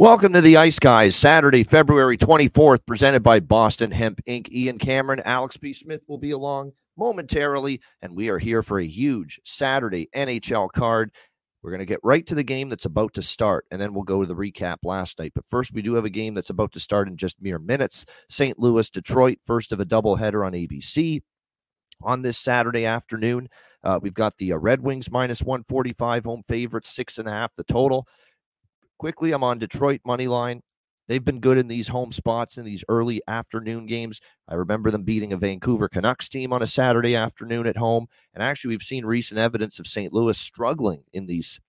Welcome to the Ice Guys, Saturday, February 24th, presented by Boston Hemp Inc. Ian Cameron, Alex B. Smith will be along momentarily, and we are here for a huge Saturday NHL card. We're going to get right to the game that's about to start, and then we'll go to the recap last night. But first, we do have a game that's about to start in just mere minutes. St. Louis, Detroit, first of a doubleheader on ABC on this Saturday afternoon. Uh, we've got the uh, Red Wings minus 145 home favorites, six and a half the total. Quickly, I'm on Detroit money line. They've been good in these home spots in these early afternoon games. I remember them beating a Vancouver Canucks team on a Saturday afternoon at home. And actually, we've seen recent evidence of St. Louis struggling in these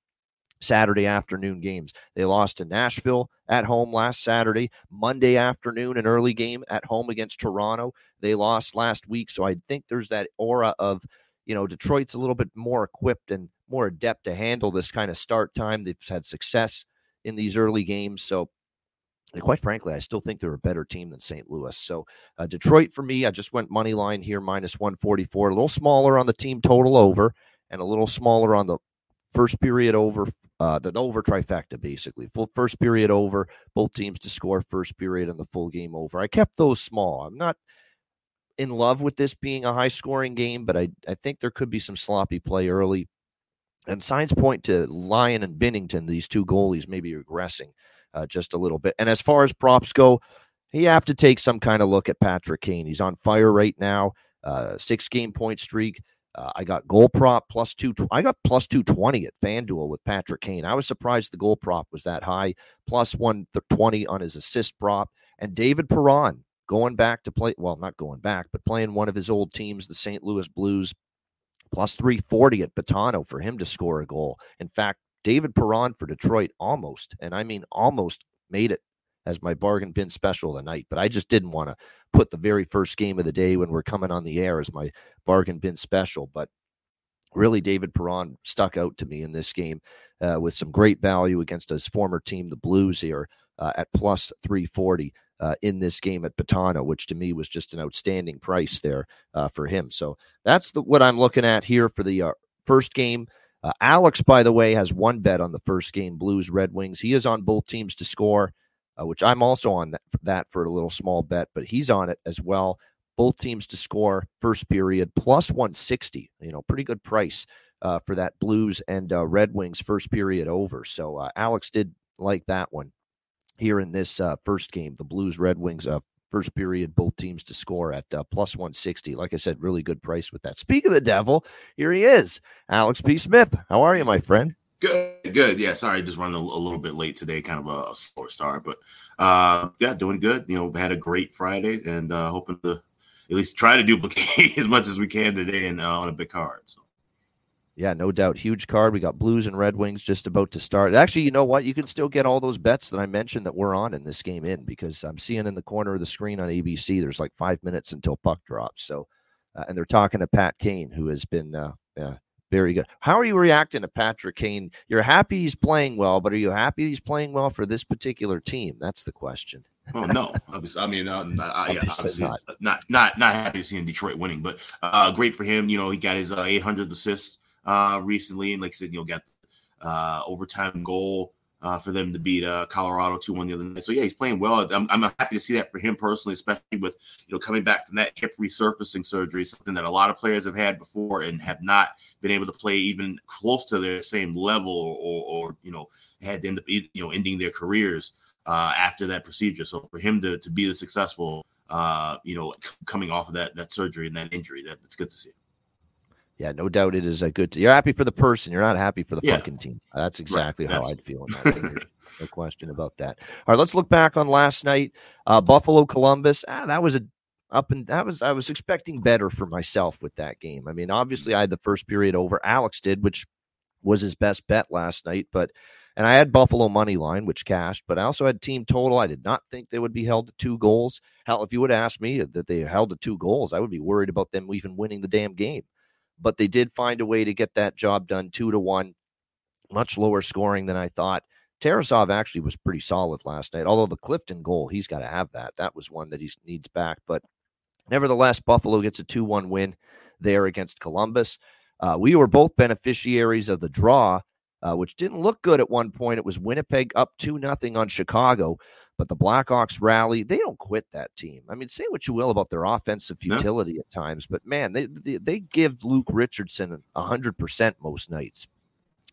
Saturday afternoon games. They lost to Nashville at home last Saturday, Monday afternoon, an early game at home against Toronto. They lost last week. So I think there's that aura of, you know, Detroit's a little bit more equipped and more adept to handle this kind of start time. They've had success in these early games. So, quite frankly, I still think they're a better team than St. Louis. So, uh, Detroit for me, I just went money line here minus 144, a little smaller on the team total over, and a little smaller on the first period over. Uh, the over trifecta, basically. Full first period over, both teams to score first period and the full game over. I kept those small. I'm not in love with this being a high scoring game, but I, I think there could be some sloppy play early. And signs point to Lyon and Binnington, these two goalies, maybe regressing uh, just a little bit. And as far as props go, you have to take some kind of look at Patrick Kane. He's on fire right now, uh, six game point streak. Uh, I got goal prop plus two. I got plus two twenty at FanDuel with Patrick Kane. I was surprised the goal prop was that high. Plus one twenty on his assist prop. And David Perron going back to play. Well, not going back, but playing one of his old teams, the St. Louis Blues plus 340 at Betano for him to score a goal. In fact, David Perron for Detroit almost, and I mean almost made it as my bargain bin special of the night. But I just didn't want to put the very first game of the day when we're coming on the air as my bargain bin special. But really, David Perron stuck out to me in this game uh, with some great value against his former team, the Blues, here uh, at plus 340 uh, in this game at Betano, which to me was just an outstanding price there uh, for him. So that's the, what I'm looking at here for the uh, first game. Uh, Alex, by the way, has one bet on the first game, Blues Red Wings. He is on both teams to score, uh, which I'm also on that, that for a little small bet, but he's on it as well. Both teams to score first period plus 160. You know, pretty good price uh, for that Blues and Red Wings first period over. So Alex did like that one here in this uh, first game. The Blues Red Wings uh, first period, both teams to score at uh, plus 160. Like I said, really good price with that. Speak of the devil, here he is, Alex B. Smith. How are you, my friend? Good, good. Yeah, sorry, just running a, a little bit late today, kind of a, a slower start, but uh, yeah, doing good. You know, had a great Friday and uh, hoping to at least try to duplicate as much as we can today and uh, on a big card. So. Yeah, no doubt. Huge card. We got Blues and Red Wings just about to start. Actually, you know what? You can still get all those bets that I mentioned that we're on in this game in because I'm seeing in the corner of the screen on ABC there's like five minutes until puck drops. So, uh, and they're talking to Pat Kane, who has been uh, uh, very good. How are you reacting to Patrick Kane? You're happy he's playing well, but are you happy he's playing well for this particular team? That's the question. oh no, I mean, uh, I, yeah, obviously not. not not not happy seeing Detroit winning, but uh, great for him. You know, he got his uh, 800 assists uh, recently, and like I said, you know, got uh, overtime goal uh, for them to beat uh, Colorado two one the other night. So yeah, he's playing well. I'm, I'm happy to see that for him personally, especially with you know coming back from that hip resurfacing surgery, something that a lot of players have had before and have not been able to play even close to their same level, or, or you know had to end up you know ending their careers uh, after that procedure. So for him to to be the successful, uh, you know, coming off of that that surgery and that injury, that, that's good to see. Yeah, no doubt it is a good. T- you're happy for the person. You're not happy for the yeah. fucking team. That's exactly right. how I'd feel in that. no question about that. All right, let's look back on last night. Uh, Buffalo Columbus. Ah, that was a up and that was I was expecting better for myself with that game. I mean, obviously I had the first period over. Alex did, which was his best bet last night, but And I had Buffalo money line, which cashed, but I also had team total. I did not think they would be held to two goals. Hell, if you would ask me that they held to two goals, I would be worried about them even winning the damn game. But they did find a way to get that job done two to one, much lower scoring than I thought. Tarasov actually was pretty solid last night, although the Clifton goal, he's got to have that. That was one that he needs back. But nevertheless, Buffalo gets a 2 1 win there against Columbus. Uh, we were both beneficiaries of the draw, uh, which didn't look good at one point. It was Winnipeg up 2 nothing on Chicago, but the Blackhawks rally. They don't quit that team. I mean, say what you will about their offensive futility no. at times, but man, they, they, they give Luke Richardson 100% most nights.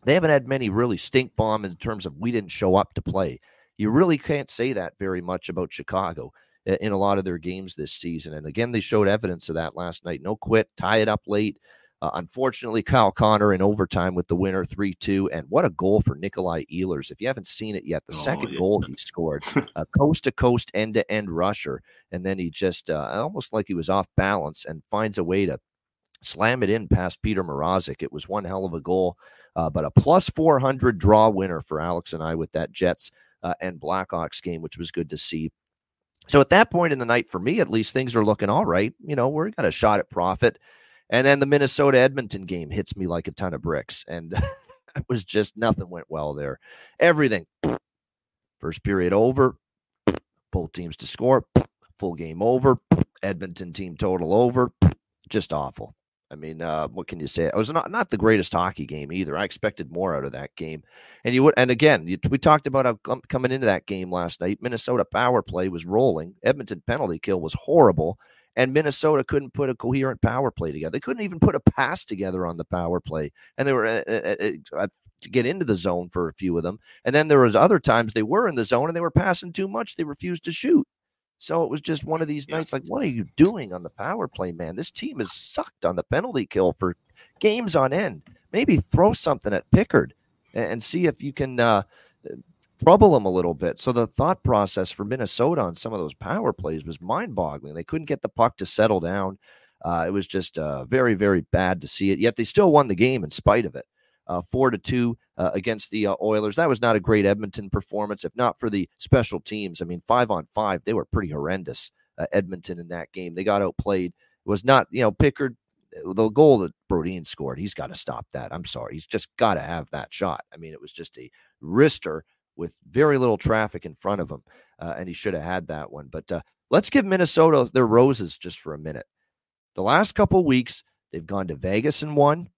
They haven't had many really stink bomb in terms of we didn't show up to play. You really can't say that very much about Chicago in a lot of their games this season. And again, they showed evidence of that last night. No quit, tie it up late. Uh, unfortunately, Kyle Connor in overtime with the winner 3 2. And what a goal for Nikolai Ehlers. If you haven't seen it yet, the oh, second yeah. goal he scored, a coast to coast, end to end rusher. And then he just uh, almost like he was off balance and finds a way to slam it in past Peter Mrazek. It was one hell of a goal, uh, but a plus 400 draw winner for Alex and I with that Jets uh, and Blackhawks game, which was good to see. So at that point in the night, for me at least, things are looking all right. You know, we're got a shot at profit. And then the Minnesota Edmonton game hits me like a ton of bricks. And it was just nothing went well there. Everything. First period over. Both teams to score. Full game over. Edmonton team total over. Just awful. I mean, uh, what can you say? It was not not the greatest hockey game either. I expected more out of that game, and you would. And again, you, we talked about how coming into that game last night, Minnesota power play was rolling. Edmonton penalty kill was horrible, and Minnesota couldn't put a coherent power play together. They couldn't even put a pass together on the power play, and they were uh, uh, uh, uh, to get into the zone for a few of them. And then there was other times they were in the zone and they were passing too much. They refused to shoot. So it was just one of these nights like, what are you doing on the power play, man? This team is sucked on the penalty kill for games on end. Maybe throw something at Pickard and, see if you can uh, trouble them a little bit. So the thought process for Minnesota on some of those power plays was mind boggling. They couldn't get the puck to settle down. Uh, it was just uh, very, very bad to see it. Yet they still won the game in spite of it uh, four to two uh, against the uh, Oilers. That was not a great Edmonton performance, if not for the special teams. I mean, five on five, they were pretty horrendous. Uh, Edmonton in that game, they got outplayed. It was not, you know, Pickard. The goal that Brodin scored, he's got to stop that. I'm sorry, he's just got to have that shot. I mean, it was just a wrister with very little traffic in front of him, uh, and he should have had that one. But uh, let's give Minnesota their roses just for a minute. The last couple weeks, they've gone to Vegas and won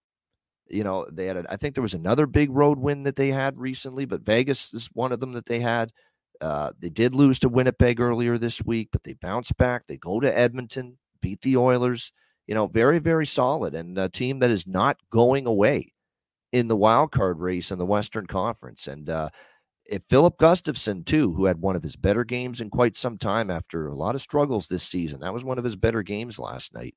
you know, they had, a, I think there was another big road win that they had recently, but Vegas is one of them that they had. Uh, they did lose to Winnipeg earlier this week, but they bounced back. They go to Edmonton, beat the Oilers. You know, very, very solid and a team that is not going away in the wild card race in the Western Conference. And uh, if Filip Gustavsson too, who had one of his better games in quite some time after a lot of struggles this season, that was one of his better games last night.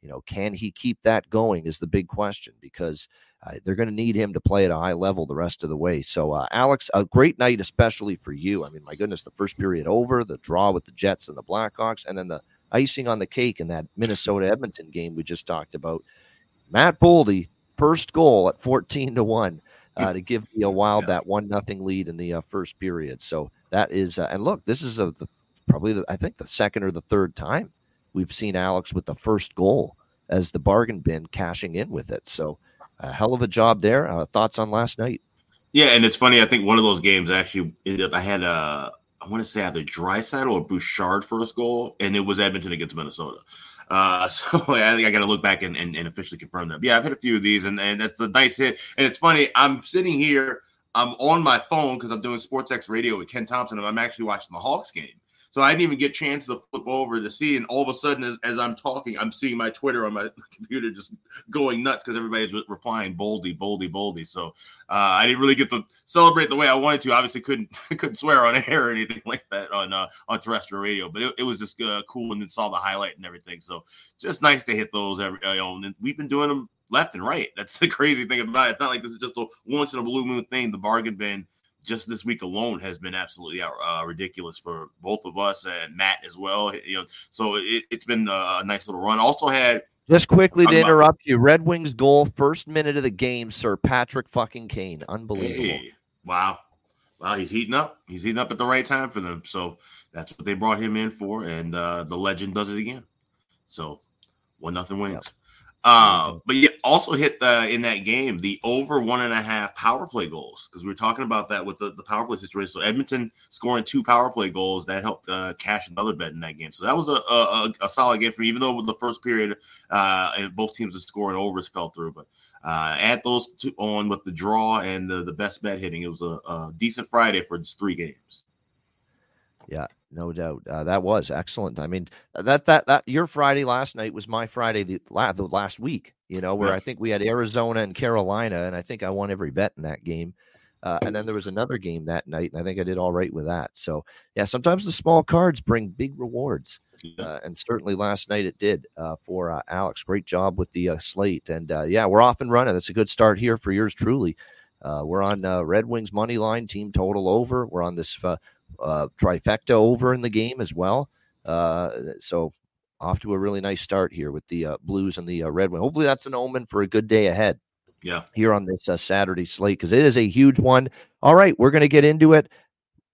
You know, can he keep that going is the big question because uh, they're going to need him to play at a high level the rest of the way. So, uh, Alex, a great night, especially for you. I mean, my goodness, the first period over, the draw with the Jets and the Blackhawks, and then the icing on the cake in that Minnesota Edmonton game we just talked about. Matt Boldy, first goal at 14 to 1 uh, to give the Wild that 1 nothing lead in the uh, first period. So, that is, uh, and look, this is a, the, probably, the, I think, the second or the third time we've seen Alex with the first goal as the bargain bin cashing in with it. So, a hell of a job there. Uh, thoughts on last night? Yeah, and it's funny. I think one of those games actually ended up. I had a, uh, want to say either Draisaitl or Bouchard first goal, and it was Edmonton against Minnesota. Uh, so I think I got to look back and, and, and, officially confirm them. Yeah, I've hit a few of these, and, and that's a nice hit. And it's funny. I'm sitting here. I'm on my phone because I'm doing Sports X Radio with Ken Thompson, and I'm actually watching the Hawks game. So I didn't even get a chance to flip over to see. And all of a sudden, as, as I'm talking, I'm seeing my Twitter on my computer just going nuts because everybody's replying boldy, boldy, boldy. So uh, I didn't really get to celebrate the way I wanted to. Obviously, couldn't couldn't swear on air or anything like that on uh, on terrestrial radio. But it, it was just uh, cool and then saw the highlight and everything. So just nice to hit those every. Uh, you know, and we've been doing them left and right. That's the crazy thing about it. It's not like this is just a once in a blue moon thing. The bargain bin just this week alone has been absolutely uh, ridiculous for both of us and Matt as well. You know, so it, has been a nice little run. Also had just quickly to interrupt you, Red Wings goal, first minute of the game, Sir Patrick fucking Kane, unbelievable. Hey, wow, Well, he's heating up. He's heating up at the right time for them. So that's what they brought him in for, and uh, the legend does it again. So one nothing wins. Yep. Uh, but you also hit the in that game the over one and a half power play goals because we were talking about that with the, the power play situation. So Edmonton scoring two power play goals that helped uh, cash another bet in that game. So that was a a, a solid game for me, even though the first period uh, and both teams were scoring overs fell through. But uh, add those two on with the draw and the, the best bet hitting, it was a, a decent Friday for just three games. Yeah, no doubt. Uh, that was excellent. I mean, that that that your Friday last night was my Friday the, the last week. You know, where. I think we had Arizona and Carolina, and I think I won every bet in that game. Uh, and then there was another game that night, and I think I did all right with that. So, yeah, sometimes the small cards bring big rewards, uh, and certainly last night it did uh, for uh, Alex. Great job with the uh, slate, and uh, yeah, we're off and running. That's a good start here for yours truly. we're on Red Wings money line, team total over. We're on this uh, trifecta over in the game as well. Uh, so off to a really nice start here with the uh, Blues and the uh, Red Wing. Hopefully that's an omen for a good day ahead. Yeah, here on this uh, Saturday slate because it is a huge one. All right, we're going to get into it.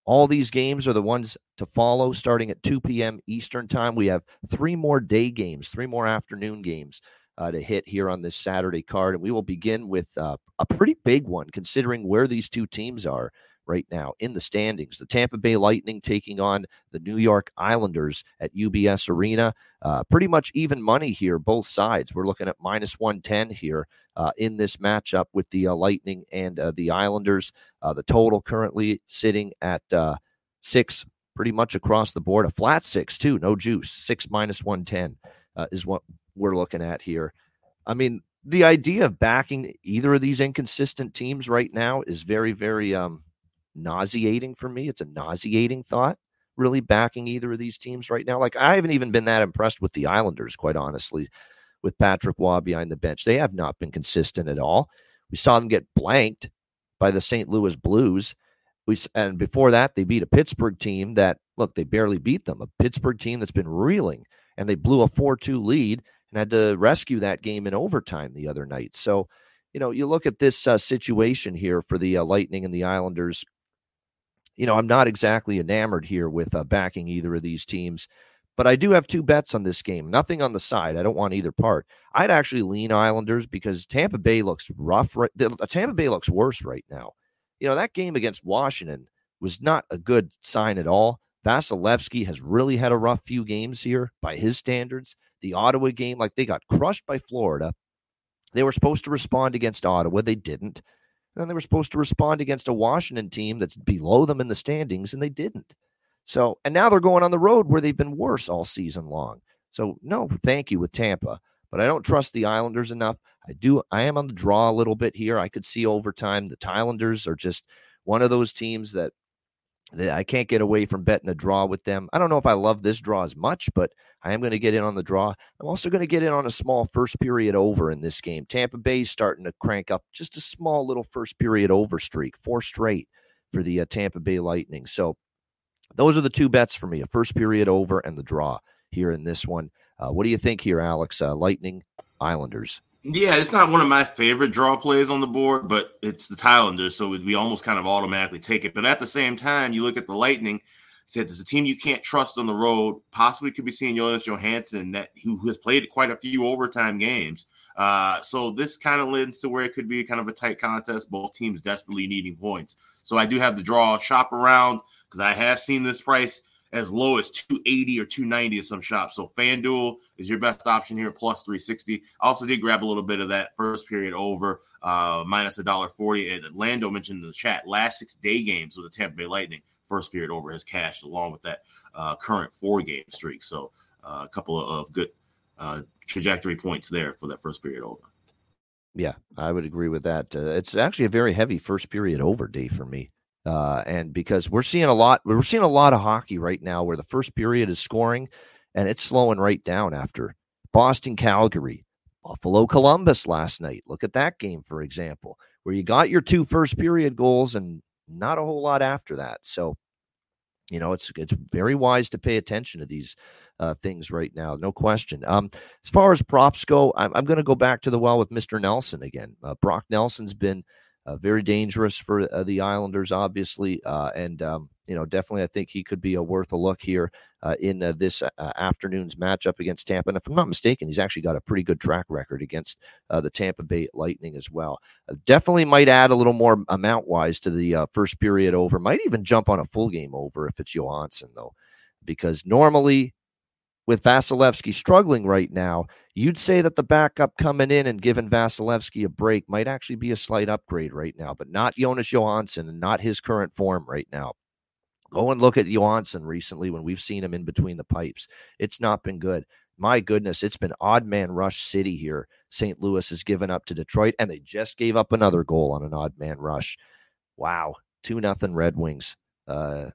All these games are the ones to follow starting at 2 p.m. Eastern time. We have three more day games, three more afternoon games uh, to hit here on this Saturday card. And we will begin with uh, a pretty big one considering where these two teams are right now in the standings. The Tampa Bay Lightning taking on the New York Islanders at UBS Arena. Uh, pretty much even money here, both sides. We're looking at minus 110 here uh, in this matchup with the uh, Lightning and uh, the Islanders. Uh, the total currently sitting at uh, six, pretty much across the board. A flat six, too, no juice. Six minus 110 is what we're looking at here. I mean, the idea of backing either of these inconsistent teams right now is very, very um, nauseating for me. It's a nauseating thought, really backing either of these teams right now. Like, I haven't even been that impressed with the Islanders, quite honestly, with Patrick Roy behind the bench. They have not been consistent at all. We saw them get blanked by the St. Louis Blues. We, and before that, they beat a Pittsburgh team that, look, they barely beat them, a Pittsburgh team that's been reeling, and they blew a 4 2 lead and had to rescue that game in overtime the other night. So, you know, you look at this uh, situation here for the uh, Lightning and the Islanders you know, I'm not exactly enamored here with uh, backing either of these teams, but I do have two bets on this game. Nothing on the side. I don't want either part. I'd actually lean Islanders because Tampa Bay looks rough. Right, the, Tampa Bay looks worse right now. You know, that game against Washington was not a good sign at all. Vasilevskiy has really had a rough few games here by his standards. The Ottawa game, like they got crushed by Florida. They were supposed to respond against Ottawa. They didn't. And then they were supposed to respond against a Washington team that's below them in the standings, and they didn't. So, and now they're going on the road where they've been worse all season long. So, no, thank you with Tampa. But I don't trust the Islanders enough. I do. I am on the draw a little bit here. I could see overtime. The Islanders are just one of those teams that I can't get away from betting a draw with them. I don't know if I love this draw as much, but I am going to get in on the draw. I'm also going to get in on a small first period over in this game. Tampa Bay's starting to crank up just a small little first period over streak, four straight for the uh, Tampa Bay Lightning. So those are the two bets for me: a first period over and the draw here in this one. Uh, what do you think here, Alex? Uh, Lightning, Islanders. Yeah, it's not one of my favorite draw plays on the board, but it's the Islanders, so we almost kind of automatically take it. But at the same time, you look at the Lightning. Said there's a team you can't trust on the road. Possibly could be seeing Jonas Johansson that who has played quite a few overtime games. Uh, so this kind of lends to where it could be kind of a tight contest. Both teams desperately needing points. So I do have the draw shop around because I have seen this price as low as 280 or 290 in some shops. So FanDuel is your best option here, plus 360. I also did grab a little bit of that first period over, uh, minus a dollar forty. And Lando mentioned in the chat last six day games with the Tampa Bay Lightning, first period over has cashed along with that uh, current four game streak. So uh, a couple of, of good uh, trajectory points there for that first period over. Yeah, I would agree with that. Uh, it's actually a very heavy first period over day for me. Uh, and because we're seeing a lot, we're seeing a lot of hockey right now where the first period is scoring and it's slowing right down after Boston, Calgary, Buffalo, Columbus last night. Look at that game, for example, where you got your two first period goals and not a whole lot after that. So, you know, it's it's very wise to pay attention to these uh, things right now, no question. Um, as far as props go, I'm, I'm going to go back to the well with Mr. Nelson again. Uh, Brock Nelson's been very dangerous for uh, the Islanders, obviously, uh, and um, you know definitely I think he could be a worth a look here uh, in uh, this afternoon's matchup against Tampa. And if I'm not mistaken, he's actually got a pretty good track record against the Tampa Bay Lightning as well. definitely might add a little more amount wise to the first period over. Might even jump on a full game over if it's Johansson though, because normally with Vasilevskiy struggling right now, you'd say that the backup coming in and giving Vasilevskiy a break might actually be a slight upgrade right now, but not Jonas Johansson and not his current form right now. Go and look at Johansson recently when we've seen him in between the pipes. It's not been good. My goodness, it's been odd man rush city here. St. Louis has given up to Detroit, and they just gave up another goal on an odd man rush. Wow. 2 nothing Red Wings. Uh,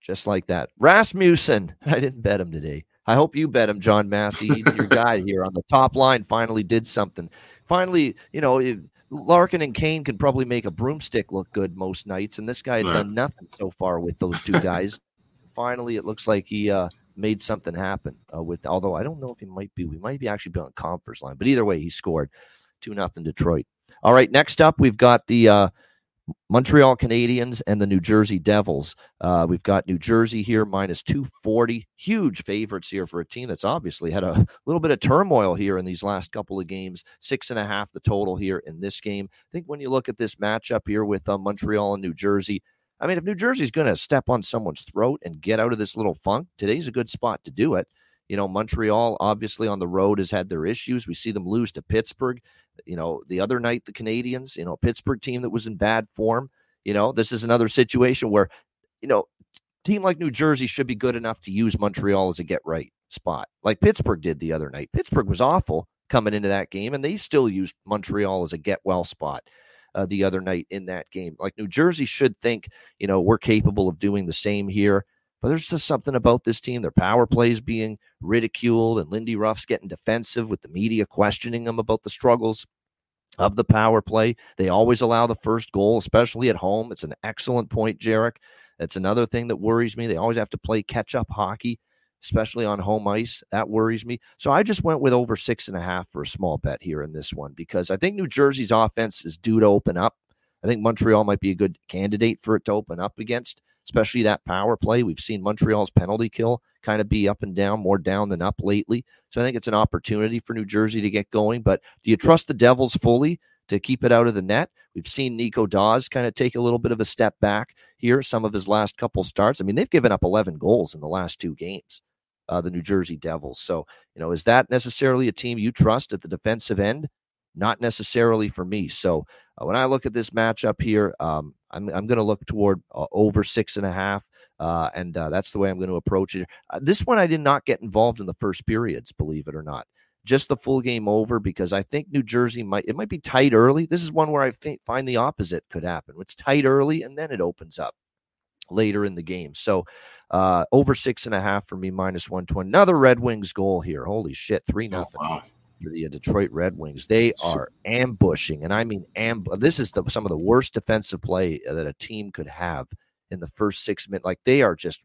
just like that. Rasmussen, I didn't bet him today. I hope you bet him, John Massey, your guy here on the top line. Finally, did something. Finally, you know, Larkin and Kane could probably make a broomstick look good most nights, and this guy had right. done nothing so far with those two guys. Finally, it looks like he uh, made something happen. Uh, with although I don't know if he might be, we might be actually be on conference line, but either way, he scored two nothing Detroit. All right, next up we've got the uh, Montreal Canadiens and the New Jersey Devils. Uh, we've got New Jersey here minus 240. Huge favorites here for a team that's obviously had a little bit of turmoil here in these last couple of games. Six and a half the total here in this game. I think when you look at this matchup here with uh, Montreal and New Jersey, I mean, if New Jersey's going to step on someone's throat and get out of this little funk, today's a good spot to do it. You know, Montreal obviously on the road has had their issues. We see them lose to Pittsburgh. You know, the other night, the Canadians, you know, Pittsburgh team that was in bad form. You know, this is another situation where, you know, team like New Jersey should be good enough to use Montreal as a get right spot, like Pittsburgh did the other night. Pittsburgh was awful coming into that game, and they still used Montreal as a get well spot. Uh, the other night in that game. Like New Jersey should think, you know, we're capable of doing the same here. But there's just something about this team. Their power plays being ridiculed, and Lindy Ruff's getting defensive with the media questioning them about the struggles of the power play. They always allow the first goal, especially at home. It's an excellent point, Jarek. That's another thing that worries me. They always have to play catch up hockey, especially on home ice. That worries me. So I just went with over six and a half for a small bet here in this one because I think New Jersey's offense is due to open up. I think Montreal might be a good candidate for it to open up against especially that power play. We've seen Montreal's penalty kill kind of be up and down, more down than up lately. So I think it's an opportunity for New Jersey to get going. But do you trust the Devils fully to keep it out of the net? We've seen Nico Daws kind of take a little bit of a step back here, some of his last couple starts. I mean, they've given up 11 goals in the last two games. Uh, the New Jersey Devils. So, you know, is that necessarily a team you trust at the defensive end? Not necessarily for me. So, uh, when I look at this matchup here, um, I'm, I'm going to look toward uh, over six and a half. Uh, and uh, that's the way I'm going to approach it. Uh, this one, I did not get involved in the first periods, believe it or not. Just the full game over because I think New Jersey might it might be tight early. This is one where I think, find the opposite could happen. It's tight early and then it opens up later in the game. So uh, over six and a half for me, minus one twenty. Another Red Wings goal here. Holy shit, three oh, nothing. Oh, wow the uh, Detroit Red Wings. They are ambushing, and I mean amb- This is the, some of the worst defensive play that a team could have in the first six minutes. Like they are just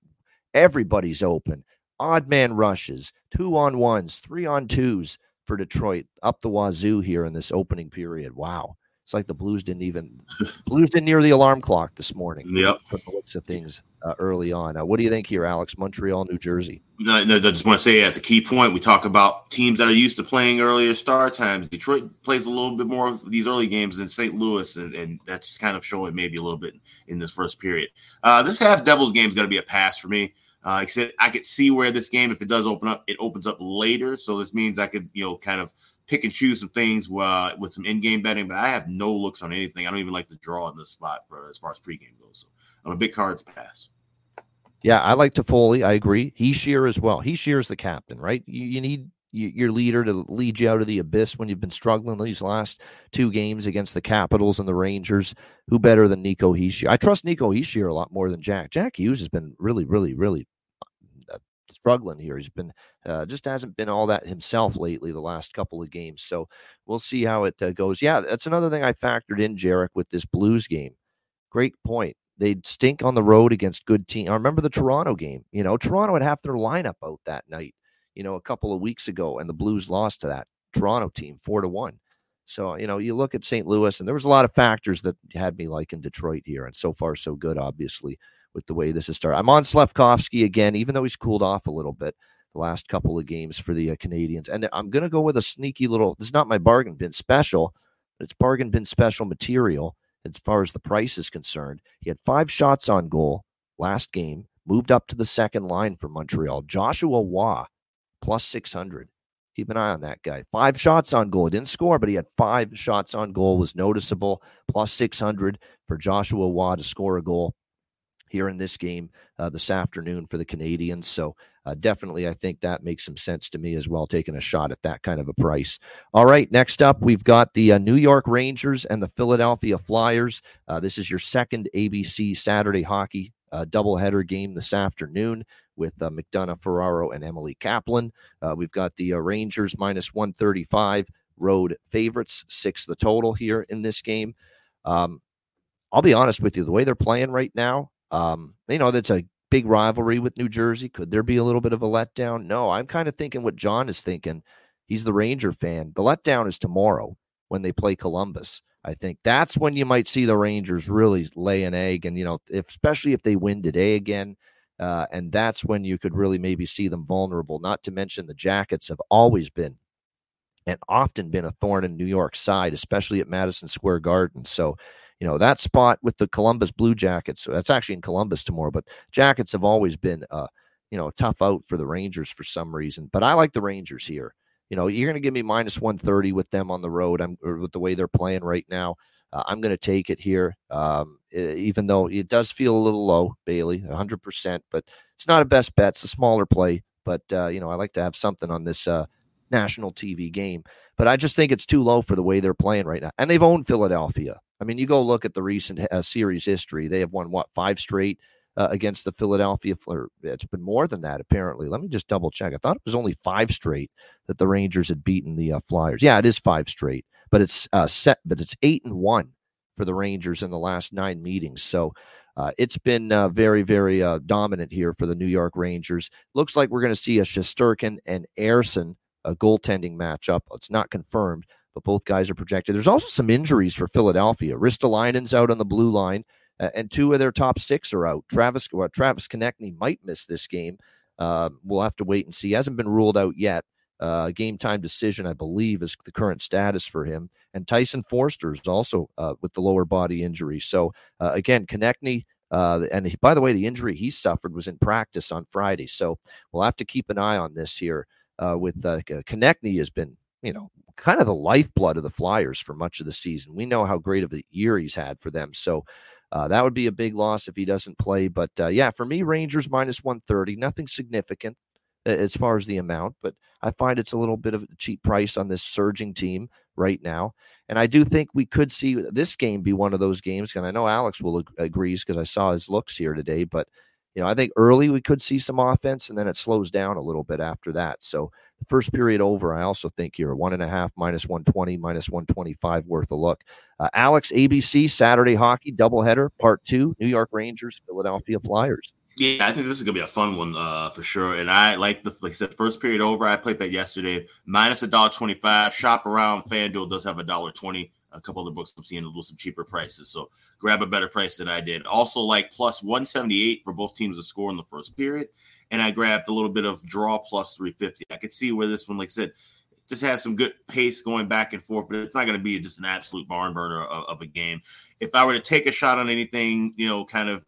everybody's open. Odd man rushes, two on ones, three on twos for Detroit up the wazoo here in this opening period. Wow. It's like the Blues didn't even Blues didn't near the alarm clock this morning. Yep. From the looks of things uh, early on. Uh, what do you think here, Alex? Montreal, New Jersey. No, no, I just want to say that's a key point. We talk about teams that are used to playing earlier start times. Detroit plays a little bit more of these early games than St. Louis, and, and that's kind of showing maybe a little bit in this first period. Uh, this Habs Devils game is going to be a pass for me. Uh, said, I could see where this game, if it does open up, it opens up later. So this means I could, you know, kind of pick and choose some things uh, with some in-game betting, but I have no looks on anything. I don't even like to draw in this spot for as far as pregame goes. So I'm a big cards pass. Yeah, I like Toffoli. I agree. Hischier as well. Hischier's the captain, right? You, you need your leader to lead you out of the abyss when you've been struggling these last two games against the Capitals and the Rangers. Who better than Nico Hischier? I trust Nico Hischier a lot more than Jack. Jack Hughes has been really, really, really struggling here. He's been uh, just hasn't been all that himself lately the last couple of games. So we'll see how it uh, goes. Yeah, that's another thing I factored in, Jarek, with this Blues game. Great point. They'd stink on the road against good team. I remember the Toronto game. You know, Toronto had half their lineup out that night. You know, a couple of weeks ago, and the Blues lost to that Toronto team four to one. So, you know, you look at St. Louis, and there was a lot of factors that had me liking Detroit here. And so far, so good, obviously, with the way this has started. I'm on Slafkovsky again, even though he's cooled off a little bit the last couple of games for the uh, Canadiens. And I'm going to go with a sneaky little, this is not my bargain bin special, but it's bargain bin special material as far as the price is concerned. He had five shots on goal last game, moved up to the second line for Montreal. Joshua Roy, plus 600. Keep an eye on that guy. Five shots on goal. Didn't score, but he had five shots on goal. Was noticeable. Plus 600 for Joshua Roy to score a goal here in this game uh, this afternoon for the Canadians. So uh, definitely, I think that makes some sense to me as well, taking a shot at that kind of a price. All right, next up, we've got the uh, New York Rangers and the Philadelphia Flyers. Uh, this is your second ABC Saturday hockey uh, doubleheader game this afternoon with uh, McDonough Ferraro and Emily Kaplan. Uh, we've got the uh, Rangers minus 135 road favorites, six the total here in this game. Um, I'll be honest with you, the way they're playing right now, um, you know, that's a big rivalry with New Jersey. Could there be a little bit of a letdown? No, I'm kind of thinking what John is thinking. He's the Ranger fan. The letdown is tomorrow when they play Columbus. I think that's when you might see the Rangers really lay an egg, and you know, if, especially if they win today again, uh, and that's when you could really maybe see them vulnerable. Not to mention the Jackets have always been and often been a thorn in New York's side, especially at Madison Square Garden. So, you know, that spot with the Columbus Blue Jackets, that's actually in Columbus tomorrow, but Jackets have always been, uh, you know, tough out for the Rangers for some reason. But I like the Rangers here. You know, you're going to give me minus 130 with them on the road. I'm with the way they're playing right now. Uh, I'm going to take it here, um, even though it does feel a little low, Bailey, 100%, but it's not a best bet. It's a smaller play, but, uh, you know, I like to have something on this uh, national TV game. But I just think it's too low for the way they're playing right now. And they've owned Philadelphia. I mean, you go look at the recent uh, series history. They have won, what, five straight? Uh, against the Philadelphia Flyers. It's been more than that, apparently. Let me just double check. I thought it was only five straight that the Rangers had beaten the uh, Flyers. Yeah, it is five straight but it's uh, set, but it's eight and one for the Rangers in the last nine meetings. So uh, it's been uh, very, very uh, dominant here for the New York Rangers. Looks like we're going to see a Shesterkin and Ersson a goaltending matchup. It's not confirmed, but both guys are projected. There's also some injuries for Philadelphia. Ristolainen's out on the blue line, and two of their top six are out. Travis well, Travis Konecny might miss this game. Uh, we'll have to wait and see. He hasn't been ruled out yet. Uh, game time decision, I believe, is the current status for him. And Tyson Foerster is also uh, with the lower body injury. So uh, again, Konecny, uh, and he, by the way, the injury he suffered was in practice on Friday. So we'll have to keep an eye on this here. Uh, with uh, Konecny has been, you know, kind of the lifeblood of the Flyers for much of the season. We know how great of a year he's had for them. So uh, that would be a big loss if he doesn't play. But uh, yeah, for me, Rangers minus 130, nothing significant as far as the amount, but I find it's a little bit of a cheap price on this surging team right now. And I do think we could see this game be one of those games. And I know Alex will ag- agrees because I saw his looks here today. But you know, I think early we could see some offense, and then it slows down a little bit after that. So the first period over, I also think here one and a half minus one twenty minus one twenty five worth a look. Uh, Alex ABC Saturday hockey doubleheader part two: New York Rangers, Philadelphia Flyers. Yeah, I think this is gonna be a fun one uh, for sure. And I like the like I said, first period over. I played that yesterday, minus a dollar twenty five. Shop around. FanDuel does have a dollar twenty. A couple other books I'm seeing a little some cheaper prices, so grab a better price than I did. Also, like plus one seventy eight for both teams to score in the first period, and I grabbed a little bit of draw plus three fifty. I could see where this one, like I said, just has some good pace going back and forth, but it's not going to be just an absolute barn burner of, of, a game. If I were to take a shot on anything, you know, kind of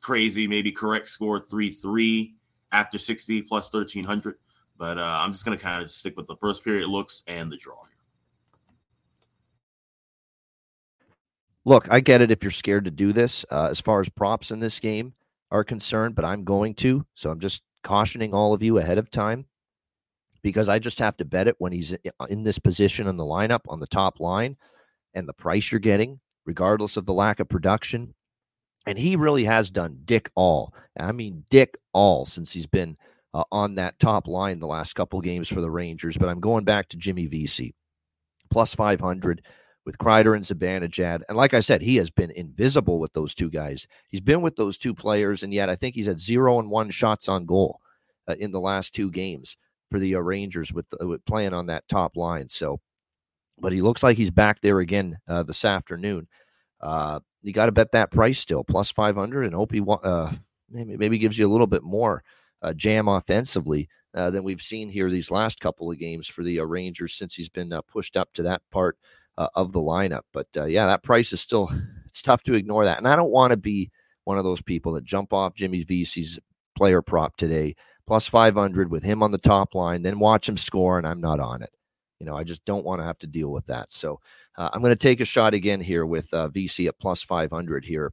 crazy, maybe correct score 3 3 after 60 plus 1300. But uh, I'm just going to kind of stick with the first period looks and the draw here. Look, I get it if you're scared to do this uh, as far as props in this game are concerned, but I'm going to. So I'm just cautioning all of you ahead of time because I just have to bet it when he's in this position in the lineup on the top line and the price you're getting, regardless of the lack of production. And he really has done dick all. I mean, dick all since he's been uh, on that top line the last couple games for the Rangers. But I'm going back to Jimmy Vesey, plus 500 with Kreider and Zibanejad. And like I said, he has been invisible with those two guys. He's been with those two players, and yet I think he's had zero and one shots on goal uh, in the last two games for the uh, Rangers with, uh, with playing on that top line. So but he looks like he's back there again uh, this afternoon. Uh, you got to bet that price still plus 500 and hope he uh, maybe, gives you a little bit more jam offensively than we've seen here these last couple of games for the Rangers since he's been pushed up to that part uh, of the lineup. But uh, yeah, that price is still it's tough to ignore that, and I don't want to be one of those people that jump off Jimmy Vesey's player prop today plus 500 with him on the top line, then watch him score, and I'm not on it. You know, I just don't want to have to deal with that. So uh, I'm going to take a shot again here with uh, Vesey at plus 500 here,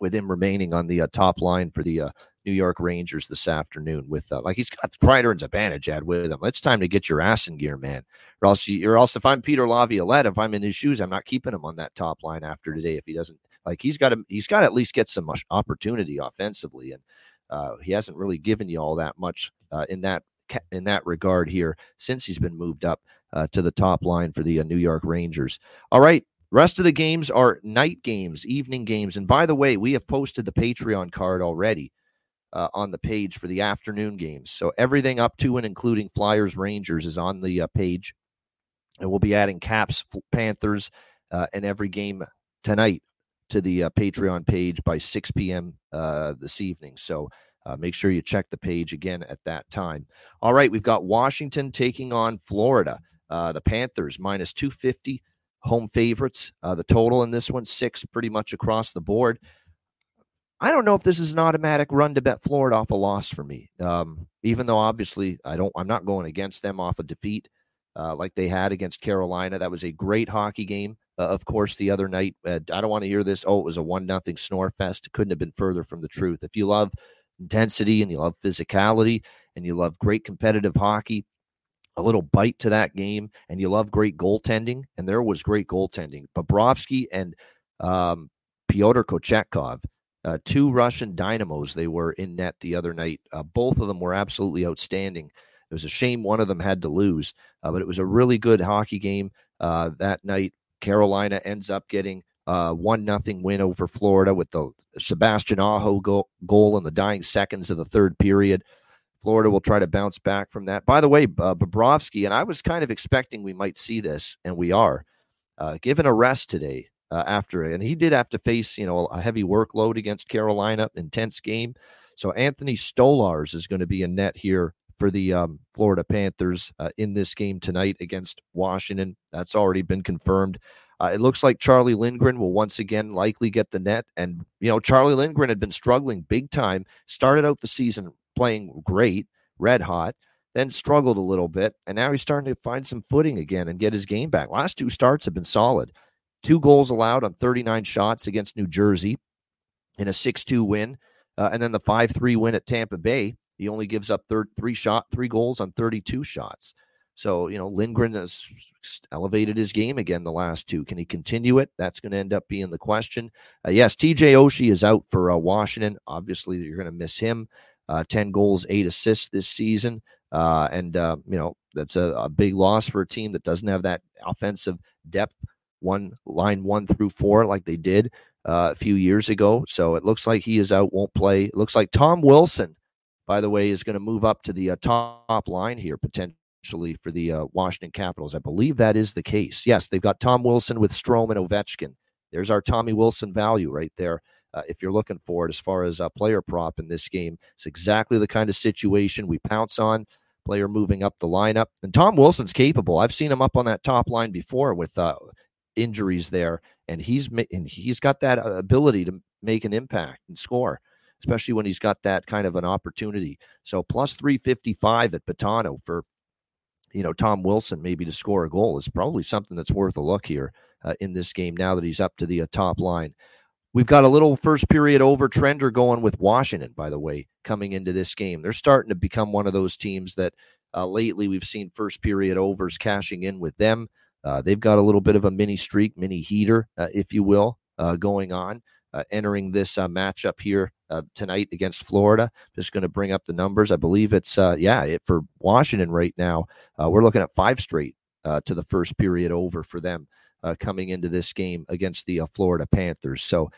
with him remaining on the uh, top line for the uh, New York Rangers this afternoon. With uh, like he's got Kreider and Zibanejad with him. It's time to get your ass in gear, man. Or else, you, or else, if I'm Peter Laviolette, if I'm in his shoes, I'm not keeping him on that top line after today. If he doesn't like, he's got to he's got to at least get some opportunity offensively, and uh, he hasn't really given you all that much uh, in that in that regard here since he's been moved up uh, to the top line for the uh, New York Rangers. All right. Rest of the games are night games, evening games. And by the way, we have posted the Patreon card already uh, on the page for the afternoon games. So everything up to and including Flyers Rangers is on the uh, page. And we'll be adding Caps, Panthers, uh, and every game tonight to the uh, Patreon page by 6 p.m. Uh, this evening. So uh, make sure you check the page again at that time. All right, we've got Washington taking on Florida. The Panthers minus 250 home favorites. The total in this one, six pretty much across the board. I don't know if this is an automatic run to bet Florida off a loss for me. Um, even though obviously I don't, I'm not going against them off a defeat uh, like they had against Carolina. That was a great hockey game. Uh, of course, the other night, uh, I don't want to hear this. Oh, it was a one nothing snore fest. Couldn't have been further from the truth. If you love intensity and you love physicality and you love great competitive hockey, a little bite to that game, and you love great goaltending, and there was great goaltending. Bobrovsky and um, Pyotr Kochetkov, uh, two Russian dynamos, they were in net the other night. Uh, both of them were absolutely outstanding. It was a shame one of them had to lose, uh, but it was a really good hockey game uh, that night. Carolina ends up getting uh, one nothing win over Florida with the Sebastian Aho goal, goal in the dying seconds of the third period. Florida will try to bounce back from that. By the way, uh, Bobrovsky, and I was kind of expecting we might see this, and we are, uh, given a rest today uh, after it. And he did have to face, you know, a heavy workload against Carolina, intense game. So Anthony Stolarz is going to be in net here for the um, Florida Panthers uh, in this game tonight against Washington. That's already been confirmed. Uh, it looks like Charlie Lindgren will once again likely get the net. And, you know, Charlie Lindgren had been struggling big time, started out the season playing great, red hot, then struggled a little bit, and now he's starting to find some footing again and get his game back. Last two starts have been solid. Two goals allowed on 39 shots against New Jersey in a 6 2 win. Uh, and then the 5 3 win at Tampa Bay. He only gives up third, three shot, three goals on 32 shots. So, you know, Lindgren has elevated his game again the last two. Can he continue it? That's going to end up being the question. Uh, yes, TJ Oshie is out for uh, Washington. Obviously, you're going to miss him uh, 10 goals, eight assists this season. Uh, and, uh, you know, that's a, a, big loss for a team that doesn't have that offensive depth, one line one through four, like they did uh, a few years ago. So it looks like he is out, won't play. It looks like Tom Wilson, by the way, is going to move up to the uh, top line here potentially for the uh, Washington Capitals. I believe that is the case. Yes, they've got Tom Wilson with Strome and Ovechkin. There's our Tommy Wilson value right there uh, if you're looking for it as far as a player prop in this game. It's exactly the kind of situation we pounce on. Player moving up the lineup. And Tom Wilson's capable. I've seen him up on that top line before with uh, injuries there, and he's and he's got that uh, ability to make an impact and score, especially when he's got that kind of an opportunity. So plus 355 at Betano for you know Tom Wilson maybe to score a goal is probably something that's worth a look here uh, in this game now that he's up to the uh, top line. We've got a little first period over trender going with Washington, by the way, coming into this game. They're starting to become one of those teams that uh, lately we've seen first period overs cashing in with them. Uh, they've got a little bit of a mini streak, mini heater, uh, if you will, uh, going on, uh, entering this uh, matchup here tonight against Florida. Just going to bring up the numbers. I believe it's, yeah, it, for Washington right now, we're looking at five straight to the first period over for them uh, coming into this game against the uh, Florida Panthers. So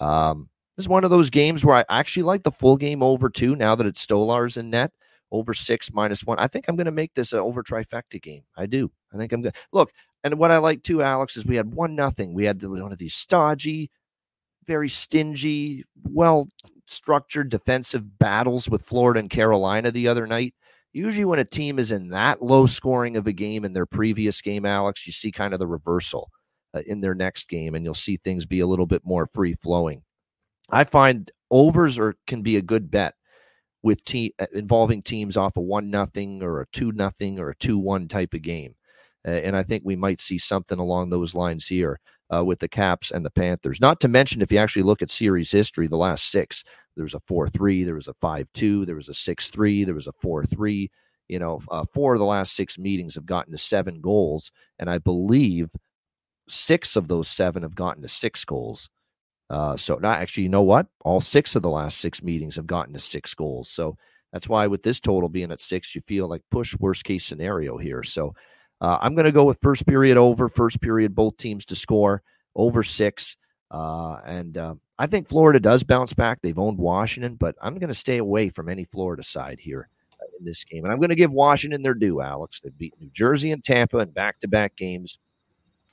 um, this is one of those games where I actually like the full game over too. Now that it's Stolarz in net, over six minus one. I think I'm going to make this an over trifecta game. I do. I think I'm going to look. and what I like too, Alex, is we had one nothing. We had one of these stodgy, very stingy, well structured defensive battles with Florida and Carolina the other night. Usually, when a team is in that low scoring of a game in their previous game, Alex, you see kind of the reversal uh, in their next game, and you'll see things be a little bit more free flowing. I find overs are can be a good bet with team uh, involving teams off a one nothing or a two nothing or a two one type of game, uh, and I think we might see something along those lines here uh, with the Caps and the Panthers. Not to mention, if you actually look at series history, the last six, there was a 4 3, there was a 5 2, there was a 6 3, there was a 4 3. You know, uh, four of the last six meetings have gotten to seven goals. And I believe six of those seven have gotten to six goals. Uh, so, not actually, you know what? All six of the last six meetings have gotten to six goals. So, that's why with this total being at six, you feel like push worst case scenario here. So, uh, I'm going to go with first period over, first period, both teams to score over six. Uh, and uh, I think Florida does bounce back. They've owned Washington, but I'm going to stay away from any Florida side here uh, in this game. And I'm going to give Washington their due, Alex. They've beat New Jersey and Tampa in back to back games.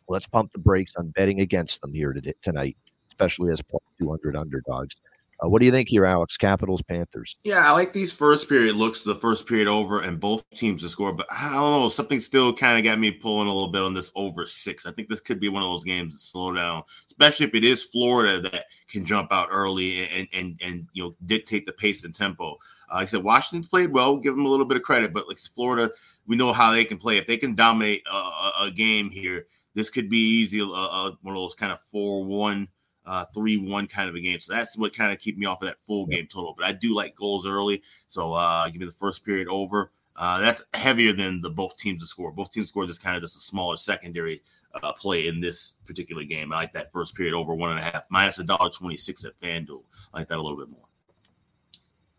Let's pump the brakes on betting against them here tonight, especially as plus 200 underdogs. Uh, what do you think here, Alex? Capitals, Panthers. Yeah, I like these first period looks, the first period over, and both teams to score. But I don't know, something still kind of got me pulling a little bit on this over six. I think this could be one of those games that slow down, especially if it is Florida that can jump out early and and and you know dictate the pace and tempo. Uh, I said Washington's played well, give them a little bit of credit, but like Florida, we know how they can play. If they can dominate a, a, game here, this could be easy. Uh, one of those kind of four one uh, three one kind of a game. So that's what kind of keep me off of that full game total. But I do like goals early. So uh, give me the first period over. Uh, that's heavier than the both teams to score. Both teams score just kind of just a smaller secondary uh, play in this particular game. I like that first period over one and a half minus a dollar twenty six at FanDuel. I like that a little bit more.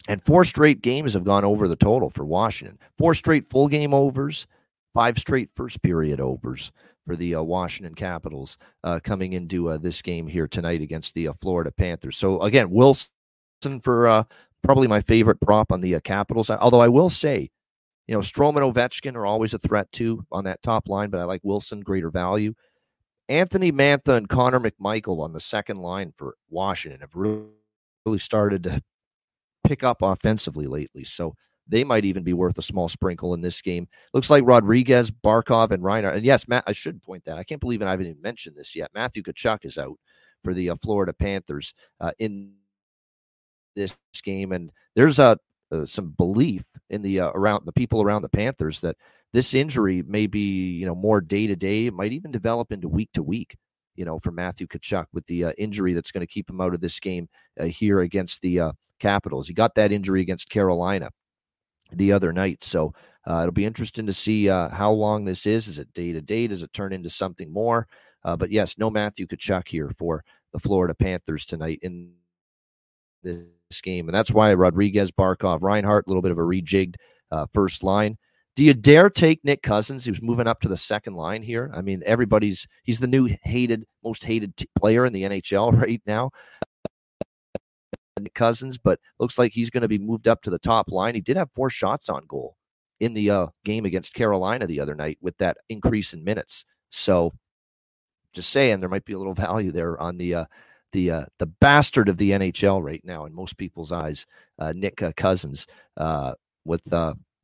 And four straight games have gone over the total for Washington. Four straight full game overs, five straight first period overs for the uh, Washington Capitals uh, coming into uh, this game here tonight against the uh, Florida Panthers. So again, Wilson for uh, probably my favorite prop on the Capitals. Although I will say, you know, Strome and Ovechkin are always a threat too on that top line, but I like Wilson greater value. Anthony Mantha and Connor McMichael on the second line for Washington have really, really started to pick up offensively lately. So they might even be worth a small sprinkle in this game. Looks like Rodriguez, Barkov, and Reinhart. And yes, Matt, I should point that. I can't believe I haven't even mentioned this yet. Matthew Tkachuk is out for the uh, Florida Panthers uh, in this game, and there's a uh, some belief in the uh, around the people around the Panthers that this injury may be you know more day to day. It might even develop into week to week. You know, for Matthew Tkachuk with the uh, injury that's going to keep him out of this game uh, here against the Capitals. He got that injury against Carolina the other night. So uh, it'll be interesting to see uh, how long this is. Is it day to day? Does it turn into something more? Uh, but yes, no Matthew Tkachuk here for the Florida Panthers tonight in this game, and that's why Rodriguez, Barkov, Reinhart, a little bit of a rejigged uh, first line. Do you dare take Nick Cousins, who's moving up to the second line here? I mean, everybody's he's the new hated, most hated t- player in the NHL right now. Cousins, but looks like he's going to be moved up to the top line. He did have four shots on goal in the uh, game against Carolina the other night with that increase in minutes. So, just saying, there might be a little value there on the uh, the uh, the bastard of the NHL right now in most people's eyes, uh, Nick uh, Cousins, uh, with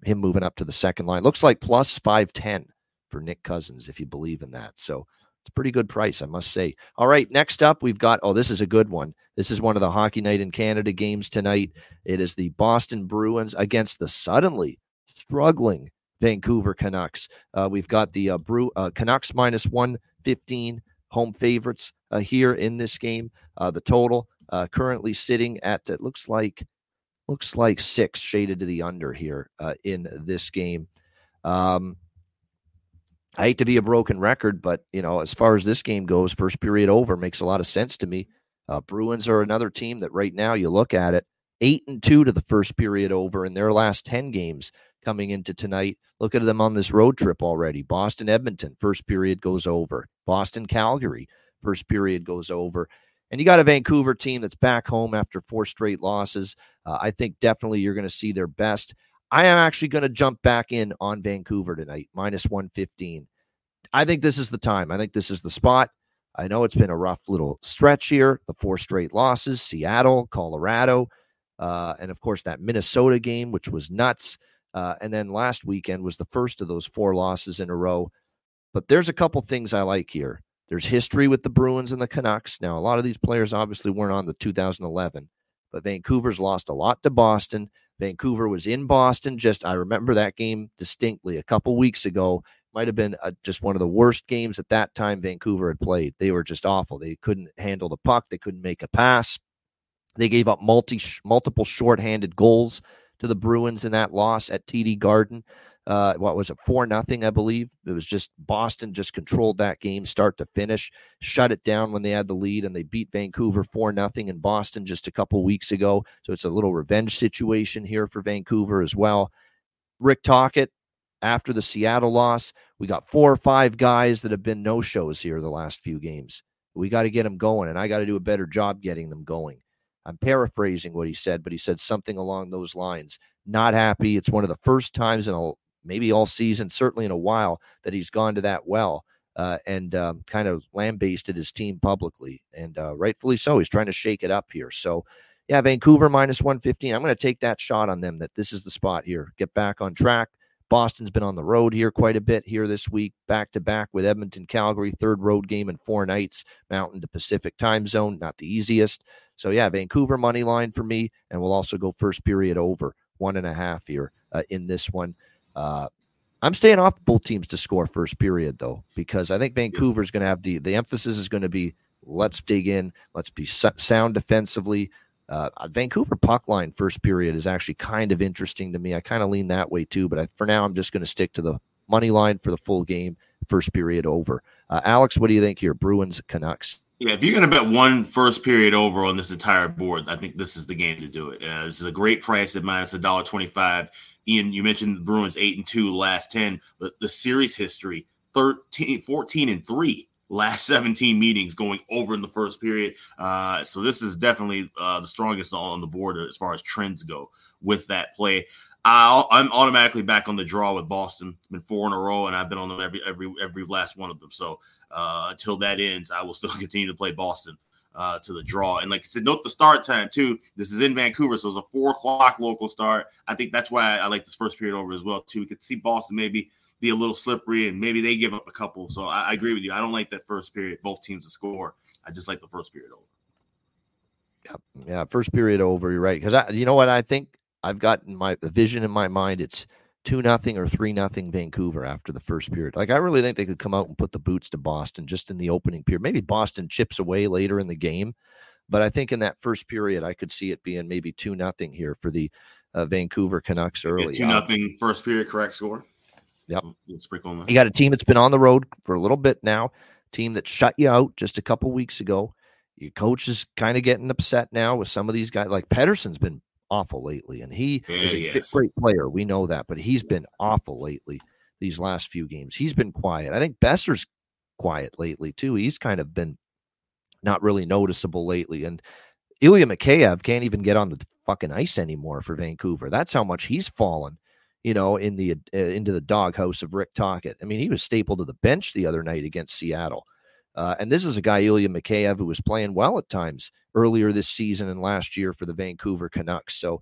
him moving up to the second line. Looks like plus five ten for Nick Cousins if you believe in that. So it's a pretty good price, I must say. All right, next up, we've got, oh, this is a good one. This is one of the Hockey Night in Canada games tonight. It is the Boston Bruins against the suddenly struggling Vancouver Canucks. Uh, we've got the uh, Brew, uh, Canucks minus 115 home favorites uh, here in this game. Uh, the total uh, currently sitting at, it looks like, looks like six shaded to the under here in this game. Um, I hate to be a broken record, but you know, as far as this game goes, first period over makes a lot of sense to me. Uh, Bruins are another team that right now you look at it, eight and two to the first period over in their last ten games coming into tonight. Look at them on this road trip already. Boston, Edmonton, first period goes over. Boston, Calgary, first period goes over. And you got a Vancouver team that's back home after four straight losses. Uh, I think definitely you're going to see their best. I am actually going to jump back in on Vancouver tonight, minus 115. I think this is the time. I think this is the spot. I know it's been a rough little stretch here. The four straight losses: Seattle, Colorado, uh, and of course that Minnesota game, which was nuts. Uh, and then last weekend was the first of those four losses in a row. But there's a couple things I like here. There's history with the Bruins and the Canucks. Now, a lot of these players obviously weren't on the 2011, but Vancouver's lost a lot to Boston. Vancouver was in Boston. Just I remember that game distinctly a couple weeks ago. Might have been a, just one of the worst games at that time Vancouver had played. They were just awful. They couldn't handle the puck. They couldn't make a pass. They gave up multi multiple shorthanded goals to the Bruins in that loss at TD Garden. Uh, what was it, four nothing? I believe it was just Boston just controlled that game start to finish, shut it down when they had the lead, and they beat Vancouver four nothing in Boston just a couple weeks ago. So it's a little revenge situation here for Vancouver as well. Rick Tocchet after the Seattle loss, we got four or five guys that have been no shows here the last few games. We got to get them going, and I got to do a better job getting them going. I'm paraphrasing what he said, but he said something along those lines. Not happy. It's one of the first times in a maybe all season, certainly in a while, that he's gone to that well uh, and um, kind of lambasted his team publicly, and uh, rightfully so. He's trying to shake it up here. So, yeah, Vancouver minus 115. I'm going to take that shot on them that this is the spot here. Get back on track. Boston's been on the road here quite a bit here this week, back to back with Edmonton, Calgary, third road game in four nights, Mountain to Pacific time zone, not the easiest. So, yeah, Vancouver money line for me, and we'll also go first period over one and a half here uh, in this one. Uh, I'm staying off both teams to score first period though, because I think Vancouver is going to have the the emphasis is going to be let's dig in, let's be sound defensively. Uh, Vancouver puck line first period is actually kind of interesting to me. I kind of lean that way too, but I, for now I'm just going to stick to the money line for the full game, first period over. Uh, Alex, what do you think here? Bruins Canucks. Yeah, if you're going to bet one first period over on this entire board, I think this is the game to do it. Uh, this is a great price at minus a dollar twenty-five. Ian, you mentioned the Bruins eight and two last 10, but the series history 13, 14 and three last 17 meetings going over in the first period. Uh, so this is definitely uh, the strongest on the board as far as trends go with that play. i am automatically back on the draw with Boston. Been four in a row, and I've been on them every every every last one of them. So uh, until that ends, I will still continue to play Boston uh, to the draw. And like I said, note the start time too. This is in Vancouver, so it's a four o'clock local start. I think that's why I like this first period over as well too. We could see Boston maybe be a little slippery and maybe they give up a couple. So I, I agree with you. I don't like that first period, both teams to score. I just like the first period over. Yeah, yeah, first period over. You're right because I, you know what I think I've got my vision in my mind. It's two nothing or three nothing Vancouver after the first period. Like I really think they could come out and put the boots to Boston just in the opening period. Maybe Boston chips away later in the game, but I think in that first period I could see it being maybe two nothing here for the uh, Vancouver Canucks early. Two nothing first period correct score. Yep. You got a team that's been on the road for a little bit now. Team that shut you out just a couple weeks ago. Your coach is kind of getting upset now with some of these guys. Like Pedersen's been awful lately, and he yeah, is a yes. great player. We know that, but he's been awful lately these last few games. He's been quiet. I think Boeser's quiet lately too. He's kind of been not really noticeable lately, and Ilya Mikheyev can't even get on the fucking ice anymore for Vancouver. That's how much he's fallen, you know, in the uh, into the doghouse of Rick Tocchet. I mean, he was stapled to the bench the other night against Seattle. Uh, and this is a guy, Ilya Mikheyev, who was playing well at times earlier this season and last year for the Vancouver Canucks. So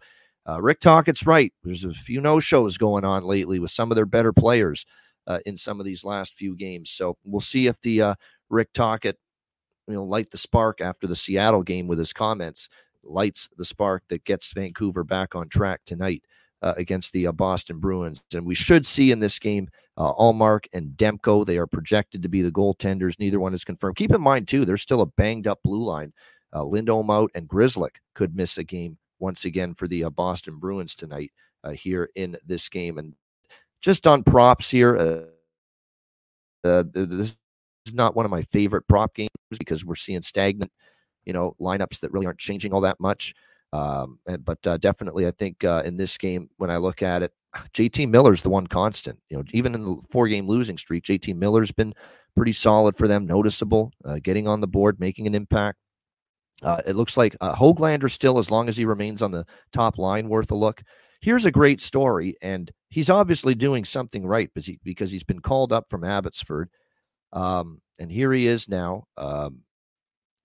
uh, Rick Tocchet's right. There's a few no shows going on lately with some of their better players uh, in some of these last few games. So we'll see if the uh, Rick Tocchet, you know, light the spark after the Seattle game with his comments, lights the spark that gets Vancouver back on track tonight uh, against the uh, Boston Bruins. And we should see in this game uh, Ullmark and Demko. They are projected to be the goaltenders. Neither one is confirmed. Keep in mind, too, there's still a banged up blue line. Uh, Lindholm out and Grzelcyk could miss a game once again for the uh, Boston Bruins tonight uh, here in this game. And just on props here, uh, uh, this is not one of my favorite prop games because we're seeing stagnant, you know, lineups that really aren't changing all that much. Um, but uh, definitely, I think in this game, when I look at it, JT Miller's the one constant. You know, even in the four game losing streak, JT Miller's been pretty solid for them, noticeable, uh, getting on the board, making an impact. Uh, it looks like uh, Hoglander still, as long as he remains on the top line, worth a look. Here's a great story, and he's obviously doing something right because, he, because he's been called up from Abbotsford. Um, and here he is now. Um,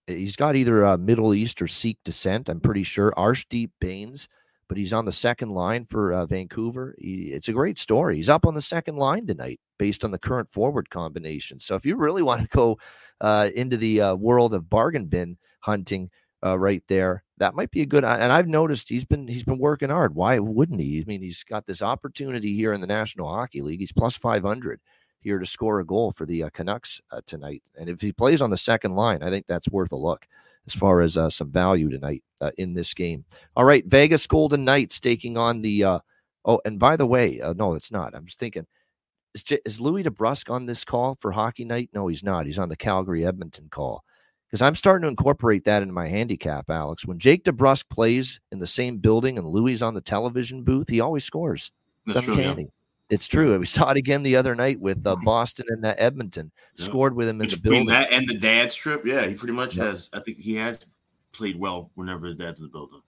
he's got either a Middle East or Sikh descent. I'm pretty sure. Arshdeep Bains, but he's on the second line for uh, Vancouver. He, it's a great story. He's up on the second line tonight based on the current forward combination. So if you really want to go uh, into the uh, world of bargain bin hunting, uh, right there. That might be a good. And I've noticed he's been he's been working hard. Why wouldn't he? I mean, he's got this opportunity here in the National Hockey League. He's plus five hundred here to score a goal for the uh, Canucks uh, tonight. And if he plays on the second line, I think that's worth a look as far as uh, some value tonight uh, in this game. All right, Vegas Golden Knights taking on the. Uh, oh, and by the way, uh, no, it's not. I'm just thinking. Is, J- is Louis DeBrusk on this call for hockey night? No, he's not. He's on the Calgary Edmonton call because I'm starting to incorporate that into my handicap, Alex. When Jake DeBrusk plays in the same building and Louis on the television booth, he always scores. That's true, yeah. It's true. We saw it again the other night with uh, mm-hmm. Boston and uh, Edmonton. Yeah. Scored with him in Between the building. That and the dad trip, yeah, he pretty much has. I think he has played well whenever his dad's in the building.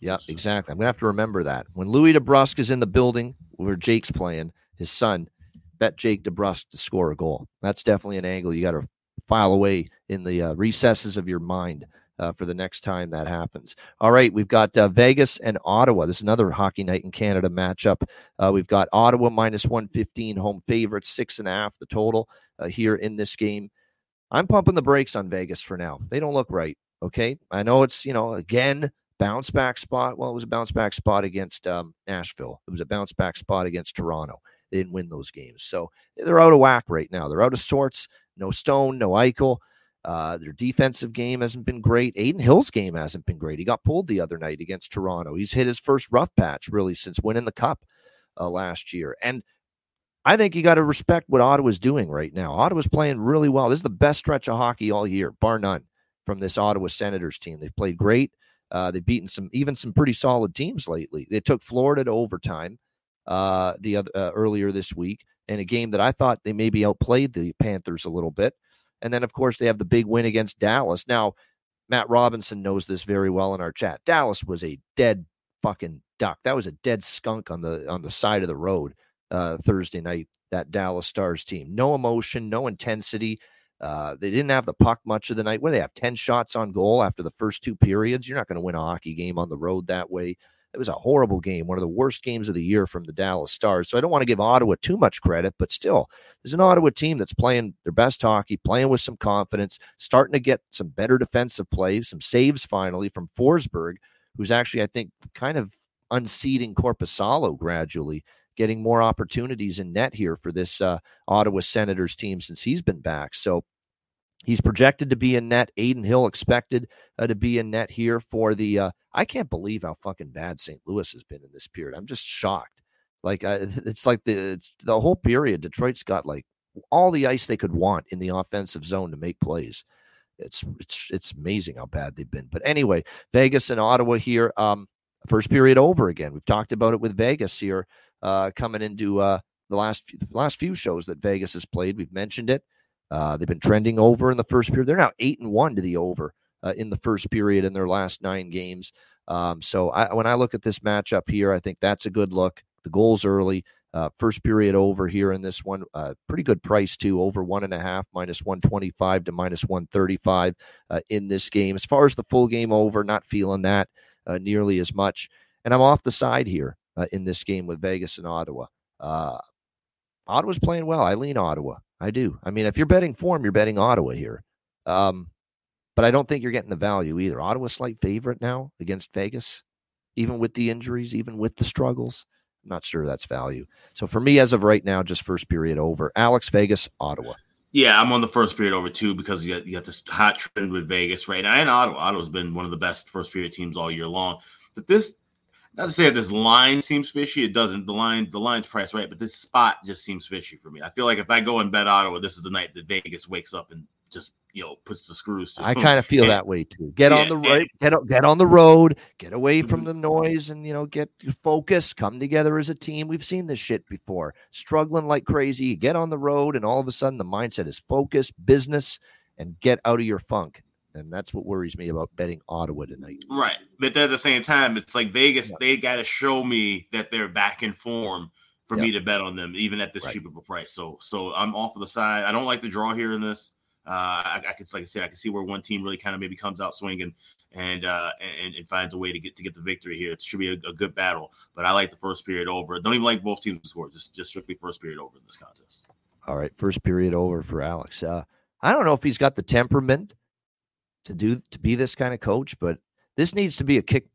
Yeah, exactly. I'm gonna have to remember that when Louis DeBrusk is in the building where Jake's playing, his son, bet Jake DeBrusk to score a goal. That's definitely an angle you got to file away in the uh, recesses of your mind uh, for the next time that happens. All right, we've got uh, Vegas and Ottawa. This is another Hockey Night in Canada matchup. Uh, we've got Ottawa minus 115, home favorites, six and a half the total uh, here in this game. I'm pumping the brakes on Vegas for now. They don't look right. Okay. I know it's, you know, again, bounce back spot. Well, it was a bounce back spot against um, Nashville, it was a bounce back spot against Toronto. They didn't win those games. So they're out of whack right now. They're out of sorts. No Stone, no Eichel. Uh, their defensive game hasn't been great. Adin Hill's game hasn't been great. He got pulled the other night against Toronto. He's hit his first rough patch really since winning the cup uh, last year. And I think you got to respect what Ottawa's doing right now. Ottawa's playing really well. This is the best stretch of hockey all year, bar none, from this Ottawa Senators team. They've played great. Uh, they've beaten some, even some pretty solid teams lately. They took Florida to overtime uh, the other uh, earlier this week in a game that I thought they maybe outplayed the Panthers a little bit. And then, of course, they have the big win against Dallas. Now, Matt Robinson knows this very well in our chat. Dallas was a dead fucking duck. That was a dead skunk on the on the side of the road uh, Thursday night. That Dallas Stars team, no emotion, no intensity. Uh, they didn't have the puck much of the night. Where they have ten shots on goal after the first two periods, you're not going to win a hockey game on the road that way. It was a horrible game, one of the worst games of the year from the Dallas Stars. So I don't want to give Ottawa too much credit, but still, there's an Ottawa team that's playing their best hockey, playing with some confidence, starting to get some better defensive play, some saves finally from Forsberg, who's actually, I think, kind of unseating Korpisalo gradually, getting more opportunities in net here for this uh, Ottawa Senators team since he's been back. So He's projected to be in net. Adin Hill expected uh, to be in net here for the. Uh, I can't believe how fucking bad St. Louis has been in this period. I'm just shocked. Like uh, it's like the it's the whole period. Detroit's got like all the ice they could want in the offensive zone to make plays. It's it's it's amazing how bad they've been. But anyway, Vegas and Ottawa here. Um, first period over again. We've talked about it with Vegas here, uh, coming into uh, the last few, last few shows that Vegas has played. We've mentioned it. Uh, they've been trending over in the first period. They're now eight and one to the over uh, in the first period in their last nine games. Um, so I, when I look at this matchup here, I think that's a good look. The goals early, uh, first period over here in this one, uh, pretty good price too, over one and a half, minus one twenty five to minus one thirty five uh, in this game. As far as the full game over, not feeling that nearly as much. And I'm off the side here in this game with Vegas and Ottawa. Ottawa's playing well. I lean Ottawa. I do. I mean, if you're betting form, you're betting Ottawa here. Um, but I don't think you're getting the value either. Ottawa slight favorite now against Vegas, even with the injuries, even with the struggles. I'm not sure that's value. So for me, as of right now, just first period over. Alex Vegas, Ottawa. Yeah, I'm on the first period over too because you got, you got this hot trend with Vegas right now, and Ottawa. Ottawa's been one of the best first period teams all year long. But this not to say that this line seems fishy. It doesn't. The line, the line's priced right, but this spot just seems fishy for me. I feel like if I go and bet Ottawa, this is the night that Vegas wakes up and just you know puts the screws. I kind of feel and, that way too. Get yeah, on the right, get get on the road, get away from mm-hmm. the noise, and you know get focus. Come together as a team. We've seen this shit before. Struggling like crazy, you get on the road, and all of a sudden the mindset is focus, business, and get out of your funk and that's what worries me about betting Ottawa tonight. Right, but at the same time, it's like Vegas. Yeah. They got to show me that they're back in form for me to bet on them, even at this right. cheap of a price. So, so I'm off of the side. I don't like the draw here in this. Uh, I, I could, like I said, I can see where one team really kind of maybe comes out swinging and uh, and, and finds a way to get to get the victory here. It should be a, a, good battle. But I like the first period over. Don't even like both teams to score. Just just strictly first period over in this contest. All right, first period over for Alex. Uh, I don't know if he's got the temperament to do to be this kind of coach, but this needs to be a kick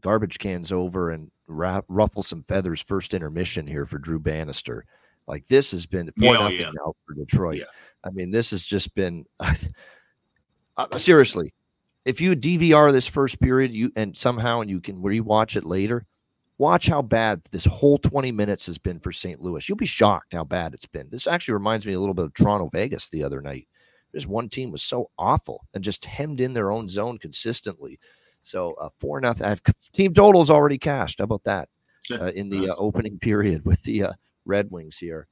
garbage cans over and ra- ruffle some feathers first intermission here for Drew Bannister. Like this has been four yeah, nothing yeah. now for Detroit. Yeah. I mean, this has just been uh, seriously. If you DVR this first period, you and somehow and you can rewatch it later, watch how bad this whole 20 minutes has been for St. Louis. You'll be shocked how bad it's been. This actually reminds me a little bit of Toronto Vegas the other night. This one team was so awful and just hemmed in their own zone consistently. So uh, four nothing. I've team totals already cashed. How about that? Uh, in the uh, opening period with the uh, Red Wings here.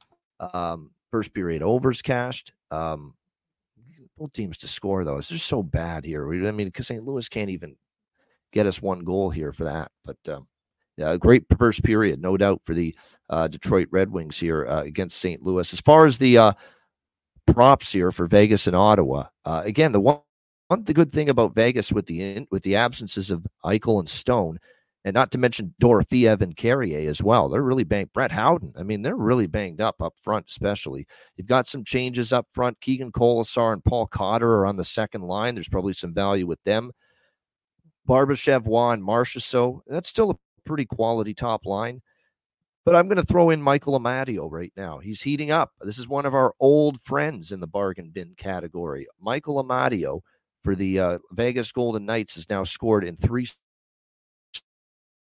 Um, first period overs cashed. Um, both teams to score though. It's just so bad here. I mean, because St. Louis can't even get us one goal here for that. But um, yeah, a great first period, no doubt, for the uh, Detroit Red Wings here uh, against St. Louis. As far as the uh, props here for Vegas and Ottawa, uh, again, the one, one the good thing about Vegas with the in, with the absences of Eichel and Stone and not to mention Dorofeyev and Carrier as well. They're really banged. Brett Howden, I mean, they're really banged up up front, especially. You've got some changes up front. Keegan Kolesar and Paul Cotter are on the second line. There's probably some value with them. Barbashev, Juan, Marchessault. That's still a pretty quality top line. But I'm going to throw in Michael Amadio right now. He's heating up. This is one of our old friends in the bargain bin category. Michael Amadio for the uh, Vegas Golden Knights has now scored in three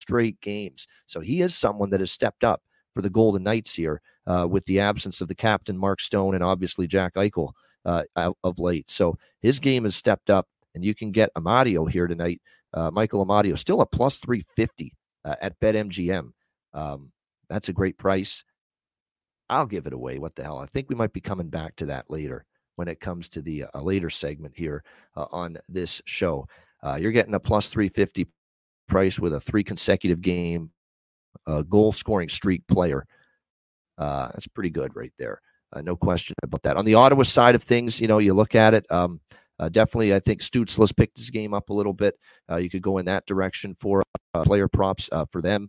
straight games. So he is someone that has stepped up for the Golden Knights here uh, with the absence of the captain, Mark Stone, and obviously Jack Eichel uh, of late. So his game has stepped up, and you can get Amadio here tonight. Uh, Michael Amadio still a plus 350 uh, at BetMGM. Um, that's a great price. I'll give it away. What the hell? I think we might be coming back to that later when it comes to the uh, later segment here uh, on this show. you're getting a plus 350 Price with a three consecutive game uh, goal scoring streak player. Uh, that's pretty good right there. Uh, no question about that. On the Ottawa side of things, you know, you look at it. Um, uh, definitely, I think Stützle's picked his game up a little bit. Uh, you could go in that direction for uh, player props for them.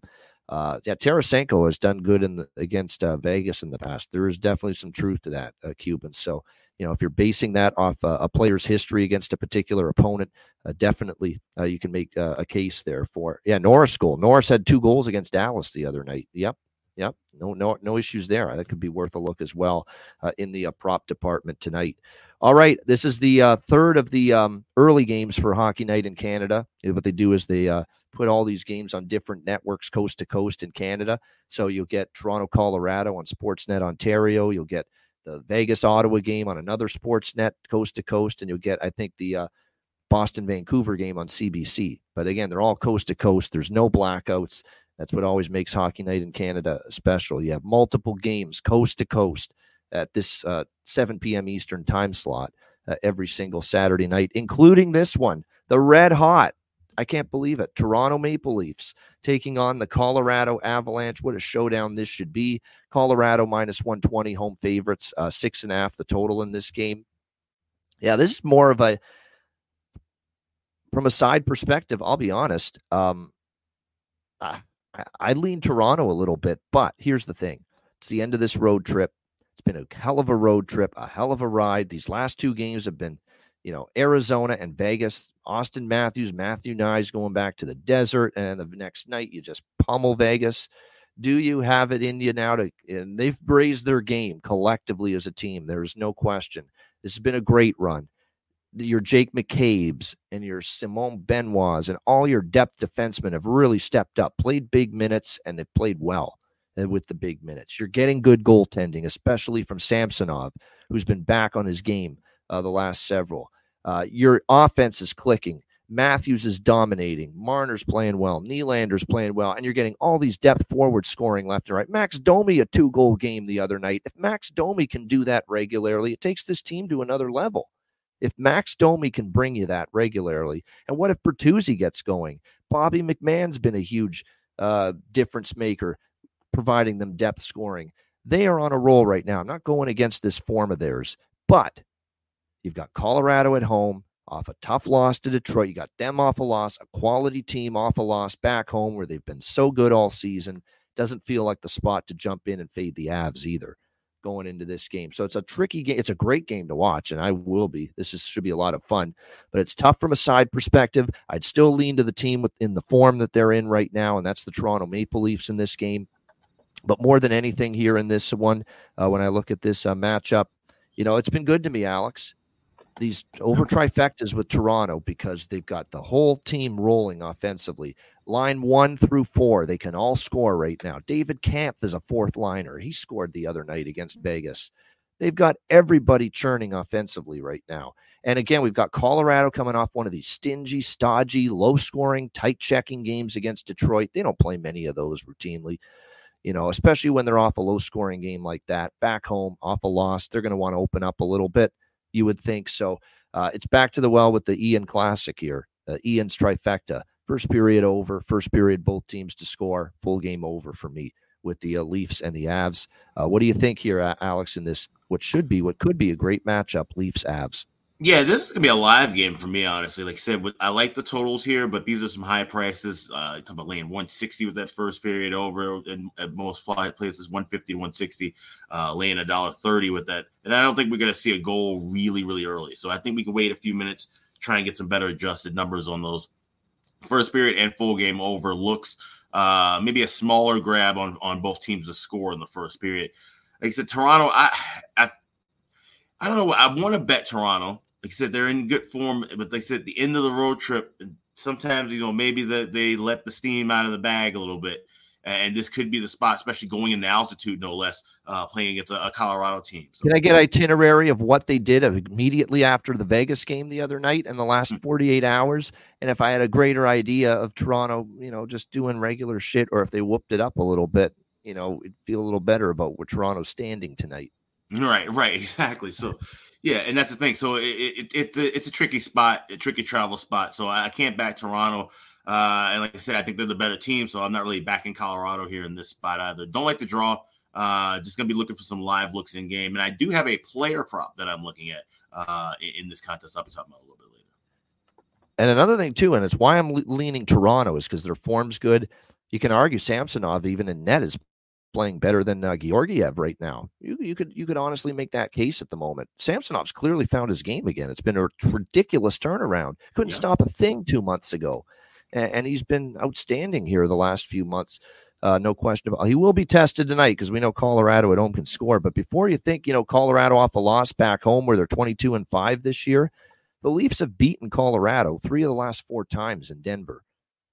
Yeah, Tarasenko has done good in the, against Vegas in the past. There is definitely some truth to that, Cuban. So you know, if you're basing that off a, a player's history against a particular opponent, uh, definitely uh, you can make uh, a case there for. Yeah, Norris goal. Norris had two goals against Dallas the other night. Yep, yep. No, no, no issues there. That could be worth a look as well uh, in the uh, prop department tonight. All right, this is the uh, third of the um, early games for Hockey Night in Canada. What they do is they put all these games on different networks, coast to coast in Canada. So you'll get Toronto, Colorado on Sportsnet Ontario. You'll get the Vegas Ottawa game on another Sportsnet coast to coast, and you'll get, I think, the uh, Boston Vancouver game on CBC. But again, they're all coast to coast. There's no blackouts. That's what always makes Hockey Night in Canada special. You have multiple games coast to coast at this uh, 7 p.m. Eastern time slot uh, every single Saturday night, including this one, the red hot I can't believe it. Toronto Maple Leafs taking on the Colorado Avalanche. What a showdown this should be. Colorado minus 120 home favorites, uh, six and a half the total in this game. Yeah, this is more of a, from a side perspective, I'll be honest. Um, I, I lean Toronto a little bit, but here's the thing it's the end of this road trip. It's been a hell of a road trip, a hell of a ride. These last two games have been you know, Arizona and Vegas, Auston Matthews, Matthew Knies going back to the desert, and the next night you just pummel Vegas. Do you have it in you now to? And they've raised their game collectively as a team. There is no question. This has been a great run. Your Jake McCabe's and your Simon Benoit's and all your depth defensemen have really stepped up, played big minutes, and they've played well uh, with the big minutes. You're getting good goaltending, especially from Samsonov, who's been back on his game uh, the last several. Uh, your offense is clicking. Matthews is dominating. Marner's playing well. Nylander's playing well. And you're getting all these depth forward scoring left and right. Max Domi, a two goal game the other night. If Max Domi can do that regularly, it takes this team to another level. If Max Domi can bring you that regularly, and what if Bertuzzi gets going? Bobby McMann's been a huge uh, difference maker. providing them depth scoring. They are on a roll right now. I'm not going against this form of theirs, but you've got Colorado at home off a tough loss to Detroit. You got them off a loss, a quality team off a loss back home where they've been so good all season. Doesn't feel like the spot to jump in and fade the Avs either going into this game. So it's a tricky game. It's a great game to watch, and I will be. This is, should be a lot of fun, but it's tough from a side perspective. I'd still lean to the team within the form that they're in right now, and that's the Toronto Maple Leafs in this game. But more than anything here in this one, uh, when I look at this uh, matchup, you know, it's been good to me, Alex. These over trifectas with Toronto because they've got the whole team rolling offensively. Line one through four, they can all score right now. David Kämpf is a fourth liner. He scored the other night against Vegas. They've got everybody churning offensively right now. And again, we've got Colorado coming off one of these stingy, stodgy, low scoring, tight checking games against Detroit. They don't play many of those routinely, you know, especially when they're off a low scoring game like that. Back home, off a loss, they're going to want to open up a little bit, you would think. So uh, it's back to the well with the Ian Classic here, uh, Ian's trifecta. First period over. First period, both teams to score. Full game over for me with the uh, Leafs and the Avs. Uh, what do you think here, Alex? In this, what should be, what could be a great matchup, Leafs Avs. Yeah, this is gonna be a live game for me, honestly. Like I said, I like the totals here, but these are some high prices. Uh, talking about laying 160 with that first period over, and at most places 150 160, uh, laying a dollar 30 with that. And I don't think we're gonna see a goal really, really early. So I think we can wait a few minutes, try and get some better adjusted numbers on those first period and full game over looks uh, maybe a smaller grab on on both teams to score in the first period. Like I said, Toronto, I I, I don't know. I want to bet Toronto. Like I said, they're in good form, but like said, the end of the road trip, sometimes you know maybe that they let the steam out of the bag a little bit and this could be the spot, especially going into altitude, no less, uh, playing against a, a Colorado team. So, Can I get itinerary of what they did immediately after the Vegas game the other night in the last hmm. 48 hours? And if I had a greater idea of Toronto, you know, just doing regular shit, or if they whooped it up a little bit, you know, it'd feel a little better about where Toronto's standing tonight. Right, right, exactly. So, yeah, and that's the thing. So it, it, it, it's a tricky spot, a tricky travel spot. So I can't back Toronto. Uh, and like I said, I think they're the better team, so I'm not really backing Colorado here in this spot either. Don't like the draw. Uh, just gonna be looking for some live looks in game, and I do have a player prop that I'm looking at uh, in, in this contest. I'll be talking about a little bit later. And another thing too, and it's why I'm leaning Toronto is because their form's good. You can argue Samsonov even in net is playing better than uh, Georgiev right now. You, you could you could honestly make that case at the moment. Samsonov's clearly found his game again. It's been a ridiculous turnaround. Couldn't yeah. stop a thing two months ago and, and he's been outstanding here the last few months. Uh, no question about. He will be tested tonight because we know Colorado at home can score. But before you think, you know, Colorado off a loss back home where they're 22 and five this year, the Leafs have beaten Colorado three of the last four times in Denver,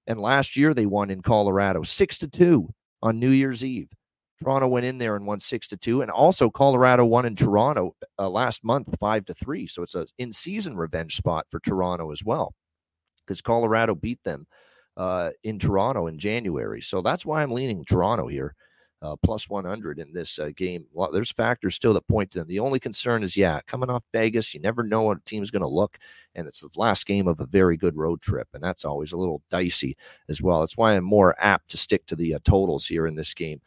and last year they won in Colorado six to two on New Year's Eve. Toronto went in there and won six to two, and also Colorado won in Toronto uh, last month five to three. So it's a in-season revenge spot for Toronto as well because Colorado beat them uh, in Toronto in January. So that's why I'm leaning Toronto here, uh, plus 100 in this uh, game. Well, there's factors still that point to them. The only concern is, yeah, coming off Vegas, you never know what a team's going to look, and it's the last game of a very good road trip, and that's always a little dicey as well. That's why I'm more apt to stick to the uh, totals here in this game.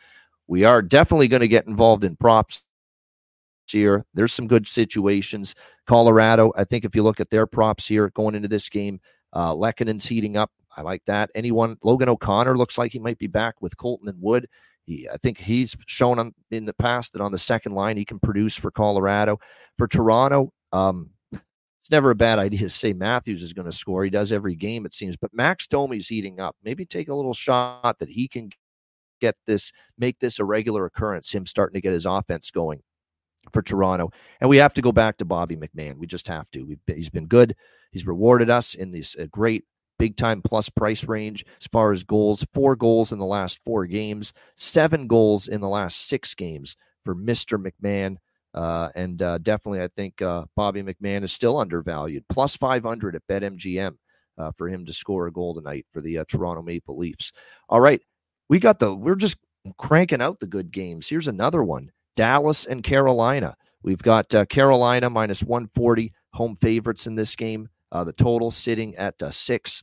We are definitely going to get involved in props here. There's some good situations. Colorado, I think if you look at their props here going into this game, uh, Lehkonen's heating up. I like that. Anyone, Logan O'Connor looks like he might be back with Colton and Wood. He, I think he's shown on, in the past that on the second line he can produce for Colorado. For Toronto, um, it's never a bad idea to say Matthews is going to score. He does every game, it seems. But Max Domi's heating up. Maybe take a little shot that he can get this, make this a regular occurrence, him starting to get his offense going for Toronto. And we have to go back to Bobby McMann. We just have to. Been, he's been good. He's rewarded us in this uh, great big time plus price range as far as goals. Four goals in the last four games, seven goals in the last six games for Mr. McMann. Uh, and uh, definitely, I think uh, Bobby McMann is still undervalued. Plus 500 at BetMGM uh, for him to score a goal tonight for the uh, Toronto Maple Leafs. All right. We got the, we're just cranking out the good games. Here's another one Dallas and Carolina. We've got uh, Carolina minus 140 home favorites in this game. Uh, the total sitting at uh, six,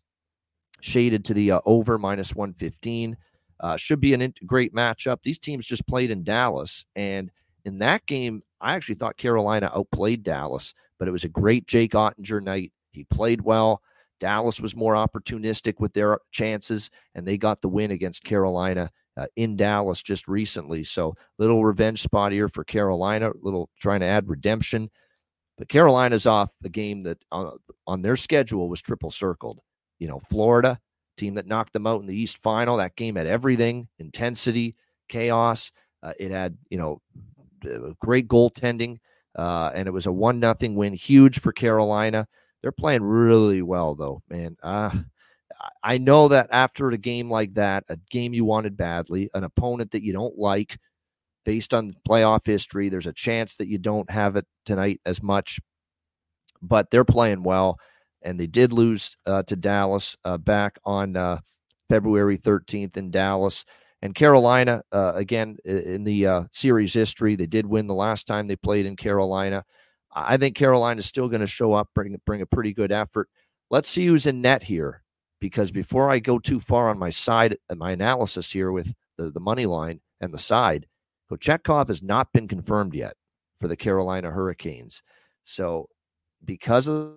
shaded to the uh, over minus 115. Uh, should be a in- great matchup. These teams just played in Dallas, and in that game, I actually thought Carolina outplayed Dallas, but it was a great Jake Oettinger night. He played well. Dallas was more opportunistic with their chances, and they got the win against Carolina uh, in Dallas just recently. So, little revenge spot here for Carolina, little trying to add redemption. But Carolina's off a game that uh, on their schedule was triple circled. You know, Florida, team that knocked them out in the East Final. That game had everything intensity, chaos. Uh, it had, you know, great goaltending, uh, and it was a one nothing win, huge for Carolina. They're playing really well, though, man. I know that after a game like that, a game you wanted badly, an opponent that you don't like, based on playoff history, there's a chance that you don't have it tonight as much. But they're playing well and they did lose uh, to Dallas uh, back on uh, February 13th in Dallas. And Carolina, uh, again, in the uh, series history, they did win the last time they played in Carolina. I think Carolina is still going to show up, bring bring a pretty good effort. Let's see who's in net here, because before I go too far on my side, uh, my analysis here with the, the money line and the side, Kochetkov has not been confirmed yet for the Carolina Hurricanes. So, because of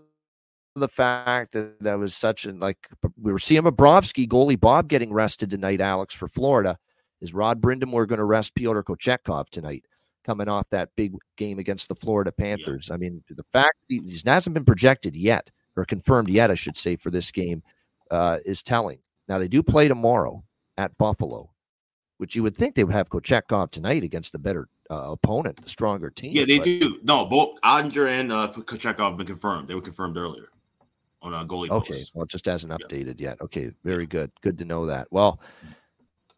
the fact that that was such an like we were seeing Bobrovsky goalie Bob getting rested tonight, Alex for Florida. Is Rod Brind'Amour going to rest Pyotr Kochetkov tonight, coming off that big game against the Florida Panthers? Yeah. I mean, the fact he hasn't been projected yet or confirmed yet, I should say, for this game uh, is telling. Now they do play tomorrow at Buffalo, which you would think they would have Kochetkov tonight against the better uh, opponent, the stronger team. Yeah, they but... do. No, both Oettinger and uh, have been confirmed. They were confirmed earlier on a goalie. Okay, post. well, it just hasn't updated yeah. yet. Okay, very good. Good to know that. Well,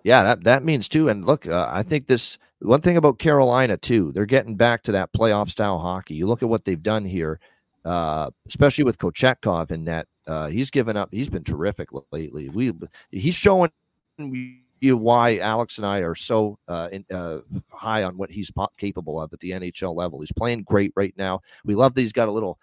yeah, that that means too. And look, uh, I think this one thing about Carolina too. They're getting back to that playoff style hockey. You look at what they've done here, uh, especially with Kochetkov in net. Uh, he's given up. He's been terrific lately. We he's showing you why Alex and I are so uh, in, uh, high on what he's capable of at the NHL level. He's playing great right now. We love that he's got a little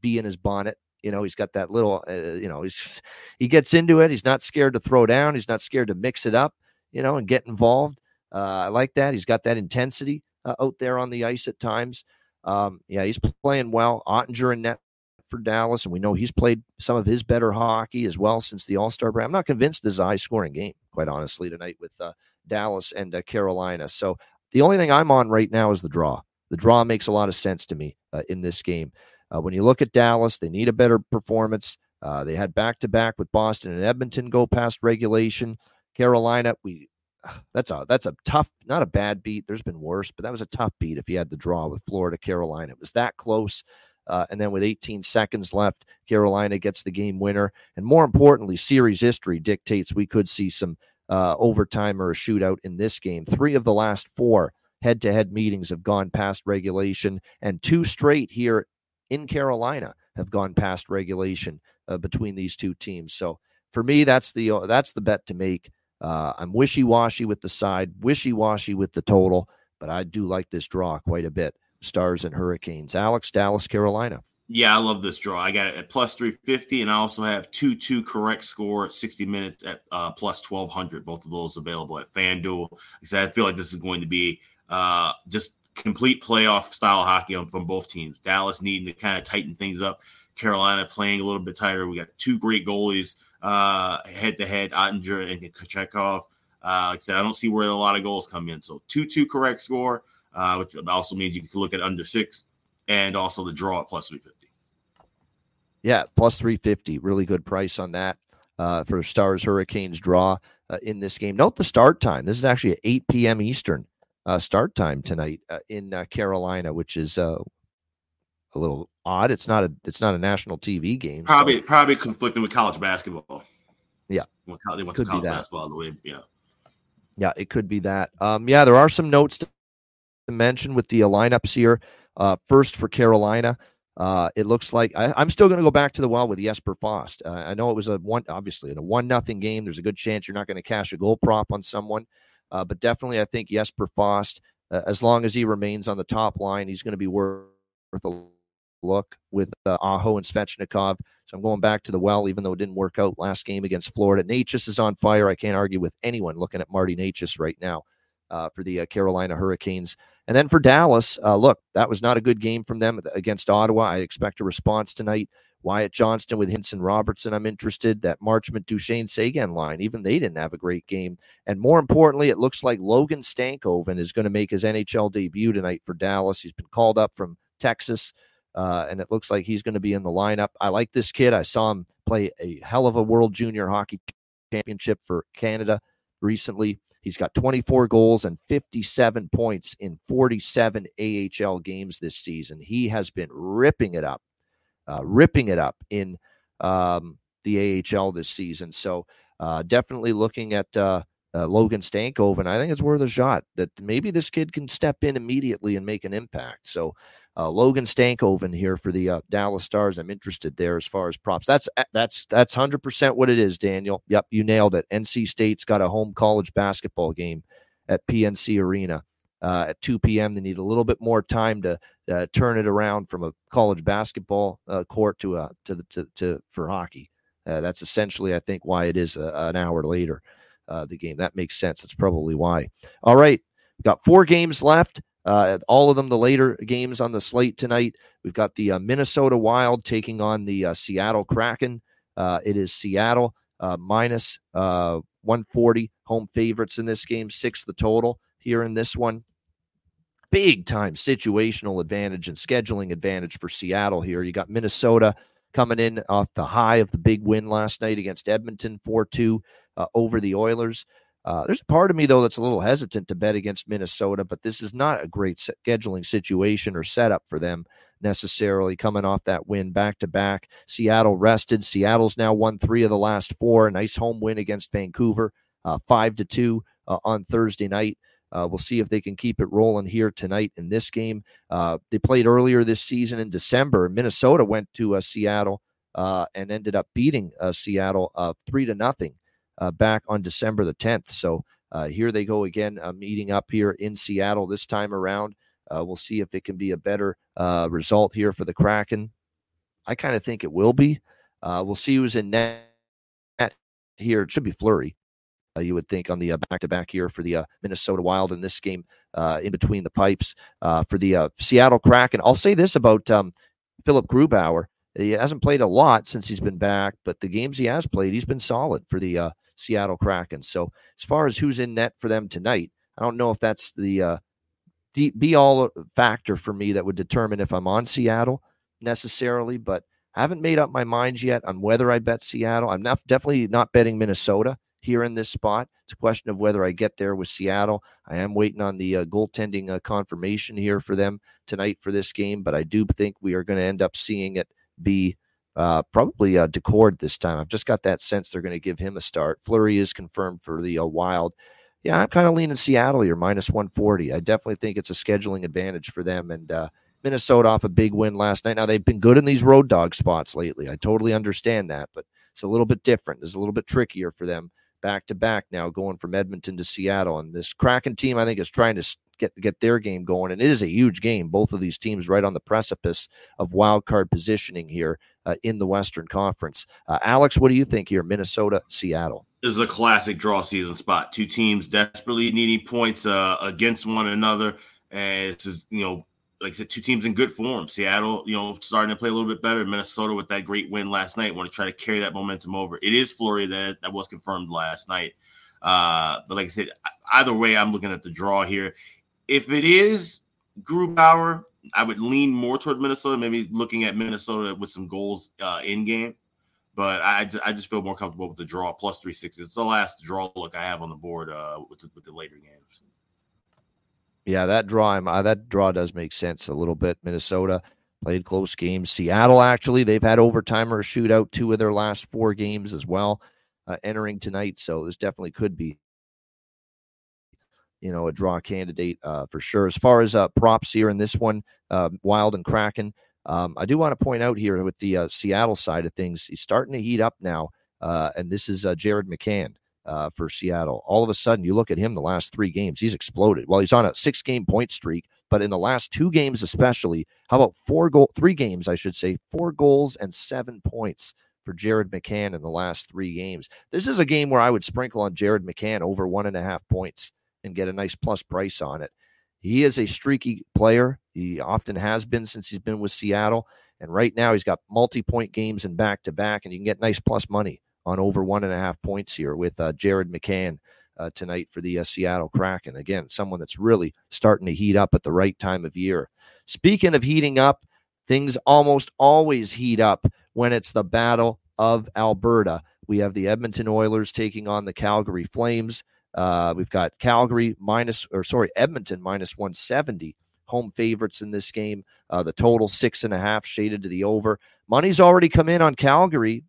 bee in his bonnet. You know, he's got that little, uh, you know, he's he gets into it. He's not scared to throw down. He's not scared to mix it up, you know, and get involved. Uh, I like that. He's got that intensity uh, out there on the ice at times. Um, yeah, he's playing well. Oettinger in net for Dallas, and we know he's played some of his better hockey as well since the All Star break. I'm not convinced this is a high scoring game, quite honestly, tonight with uh, Dallas and uh, Carolina. So the only thing I'm on right now is the draw. The draw makes a lot of sense to me uh, in this game. Uh, when you look at Dallas, they need a better performance. Uh, they had back to back with Boston and Edmonton go past regulation. Carolina, we that's a that's a tough, not a bad beat. There's been worse, but that was a tough beat if you had the draw with Florida Carolina. It was that close. Uh, and then with 18 seconds left, Carolina gets the game winner. And more importantly, series history dictates we could see some uh, overtime or a shootout in this game. Three of the last four head to head meetings have gone past regulation, and two straight here in Carolina have gone past regulation uh, between these two teams. So for me, that's the uh, that's the bet to make. Uh, I'm wishy washy with the side, wishy washy with the total, but I do like this draw quite a bit. Stars and Hurricanes. Alex, Dallas, Carolina. Yeah, I love this draw. I got it at plus 350, and I also have 2 2 correct score at 60 minutes at uh, plus 1200. Both of those available at FanDuel. I said, I feel like this is going to be uh, just complete playoff style hockey from both teams. Dallas needing to kind of tighten things up. Carolina playing a little bit tighter. We got two great goalies uh head to head, Oettinger and Kochetkov. Uh, like I said, I don't see where a lot of goals come in. So 2 2 correct score, uh, which also means you can look at under six and also the draw at plus 350. Yeah, plus 350. Really good price on that uh, for Stars Hurricanes draw uh, in this game. Note the start time. This is actually at 8 p.m. Eastern uh, start time tonight uh, in uh, Carolina, which is uh, a little odd. It's not a it's not a national TV game. Probably so. probably conflicting with college basketball. Yeah, they went could to college be that. basketball the way. Yeah, yeah, it could be that. Um, yeah, there are some notes to mention with the lineups here. Uh, first for Carolina. Uh, it looks like I, am still going to go back to the well with Jesper Fast. Uh, I know it was a one, obviously in a one nothing game. There's a good chance you're not going to cash a goal prop on someone. Uh, but definitely, I think Jesper Fast, uh, as long as he remains on the top line, he's going to be worth a look with uh, Aho and Svechnikov. So I'm going back to the well, even though it didn't work out last game against Florida. Necas is on fire. I can't argue with anyone looking at Marty Necas right now for the Carolina Hurricanes. And then for Dallas, uh, look, that was not a good game from them against Ottawa. I expect a response tonight. Wyatt Johnston with Hinson Robertson, I'm interested. That Marchment Duchene Seguin line, even they didn't have a great game. And more importantly, it looks like Logan Stankoven is going to make his NHL debut tonight for Dallas. He's been called up from Texas, uh, and it looks like he's going to be in the lineup. I like this kid. I saw him play a hell of a World Junior Hockey Championship for Canada recently. He's got 24 goals and 57 points in 47 AHL games this season. He has been ripping it up uh, ripping it up in um, the AHL this season. So uh, definitely looking at uh, uh, Logan Stankoven. I think it's worth a shot that maybe this kid can step in immediately and make an impact. So uh, Logan Stankoven here for the uh, Dallas Stars. I'm interested there as far as props. That's that's that's hundred percent what it is, Daniel. Yep, you nailed it. NC State's got a home college basketball game at PNC Arena uh, at 2 p.m. They need a little bit more time to uh, turn it around from a college basketball uh, court to a to the to, to for hockey. Uh, that's essentially, I think, why it is a, an hour later. Uh, the game that makes sense. That's probably why. All right, got four games left. Uh, all of them the later games on the slate tonight. We've got the uh, Minnesota Wild taking on the uh, Seattle Kraken. Uh, it is Seattle minus 140 home favorites in this game, six the total here in this one. Big time situational advantage and scheduling advantage for Seattle here. You got Minnesota coming in off the high of the big win last night against Edmonton 4 2 uh, over the Oilers. Uh, there's a part of me, though, that's a little hesitant to bet against Minnesota, but this is not a great scheduling situation or setup for them necessarily coming off that win back to back. Seattle rested. Seattle's now won three of the last four. Nice home win against Vancouver, uh, five to two uh, on Thursday night. Uh, we'll see if they can keep it rolling here tonight in this game. Uh, they played earlier this season in December. Minnesota went to uh, Seattle and ended up beating Seattle three to nothing back on December the 10th. So here they go again, meeting up here in Seattle this time around. we'll see if it can be a better result here for the Kraken. I kind of think it will be. we'll see who's in net here. It should be Fleury uh, you would think on the back to back here for the uh, Minnesota Wild in this game uh, in between the pipes uh, for the uh, Seattle Kraken. I'll say this about um, Philipp Grubauer. He hasn't played a lot since he's been back, but the games he has played, he's been solid for the uh, Seattle Kraken. So as far as who's in net for them tonight, I don't know if that's the be all factor for me that would determine if I'm on Seattle necessarily, but I haven't made up my mind yet on whether I bet Seattle. I'm not definitely not betting Minnesota here in this spot. It's a question of whether I get there with Seattle. I am waiting on the uh, goaltending uh, confirmation here for them tonight for this game, but I do think we are going to end up seeing it be uh, probably uh, Daccord this time. I've just got that sense they're going to give him a start. Fleury is confirmed for the uh, Wild. Yeah, I'm kind of leaning Seattle here, minus 140. I definitely think it's a scheduling advantage for them. And uh, Minnesota off a big win last night. Now, they've been good in these road dog spots lately. I totally understand that, but it's a little bit different. It's a little bit trickier for them back to back now, going from Edmonton to Seattle. And this Kraken team, I think, is trying to get get their game going, and it is a huge game. Both of these teams right on the precipice of wild card positioning here uh, in the Western Conference. Uh, Alex, what do you think here? Minnesota, Seattle. This is a classic draw season spot. Two teams desperately needing points uh, against one another, and it's you know like I said, two teams in good form. Seattle, you know, starting to play a little bit better. Minnesota with that great win last night. Want to try to carry that momentum over. It is Fleury that that was confirmed last night. Uh, but like I said, either way, I'm looking at the draw here. If it is Grubauer, I would lean more toward Minnesota. Maybe looking at Minnesota with some goals uh, in game. But I, I just feel more comfortable with the draw plus 360. It's the last draw look I have on the board uh, with, the, with the later games. Yeah, that draw, uh, that draw does make sense a little bit. Minnesota played close games. Seattle, actually, they've had overtime or shootout two of their last four games as well, uh, entering tonight. So this definitely could be, you know, a draw candidate uh, for sure. As far as uh, props here in this one, uh, Wild and Kraken, um, I do want to point out here with the uh, Seattle side of things, he's starting to heat up now, and this is Jared McCann uh, for Seattle. All of a sudden, you look at him the last three games, he's exploded. Well, he's on a six game point streak. but in the last two games, especially, how about four goal, three games, I should say, four goals and seven points for Jared McCann in the last three games. This is a game where I would sprinkle on Jared McCann over one and a half points and get a nice plus price on it. He is a streaky player. He often has been since he's been with Seattle. And right now, he's got multi point games and back to back, and you can get nice plus money on over one and a half points here with uh, Jared McCann uh, tonight for the uh, Seattle Kraken. Again, someone that's really starting to heat up at the right time of year. Speaking of heating up, things almost always heat up when it's the Battle of Alberta. We have the Edmonton Oilers taking on the Calgary Flames. Uh, we've got Calgary minus, or sorry, Edmonton minus 170 home favorites in this game. Uh, the total six and a half shaded to the over. Money's already come in on Calgary.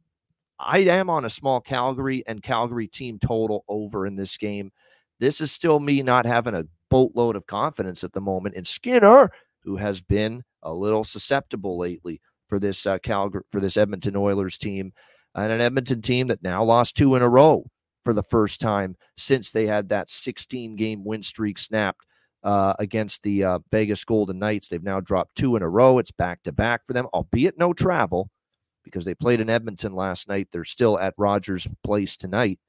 I am on a small Calgary and Calgary team total over in this game. This is still me not having a boatload of confidence at the moment in Skinner, who has been a little susceptible lately for this uh, Calgary for this Edmonton Oilers team, and an Edmonton team that now lost two in a row for the first time since they had that 16 game win streak snapped uh, against the uh, Vegas Golden Knights. They've now dropped two in a row. It's back to back for them, albeit no travel because they played in Edmonton last night. They're still at Rogers Place tonight.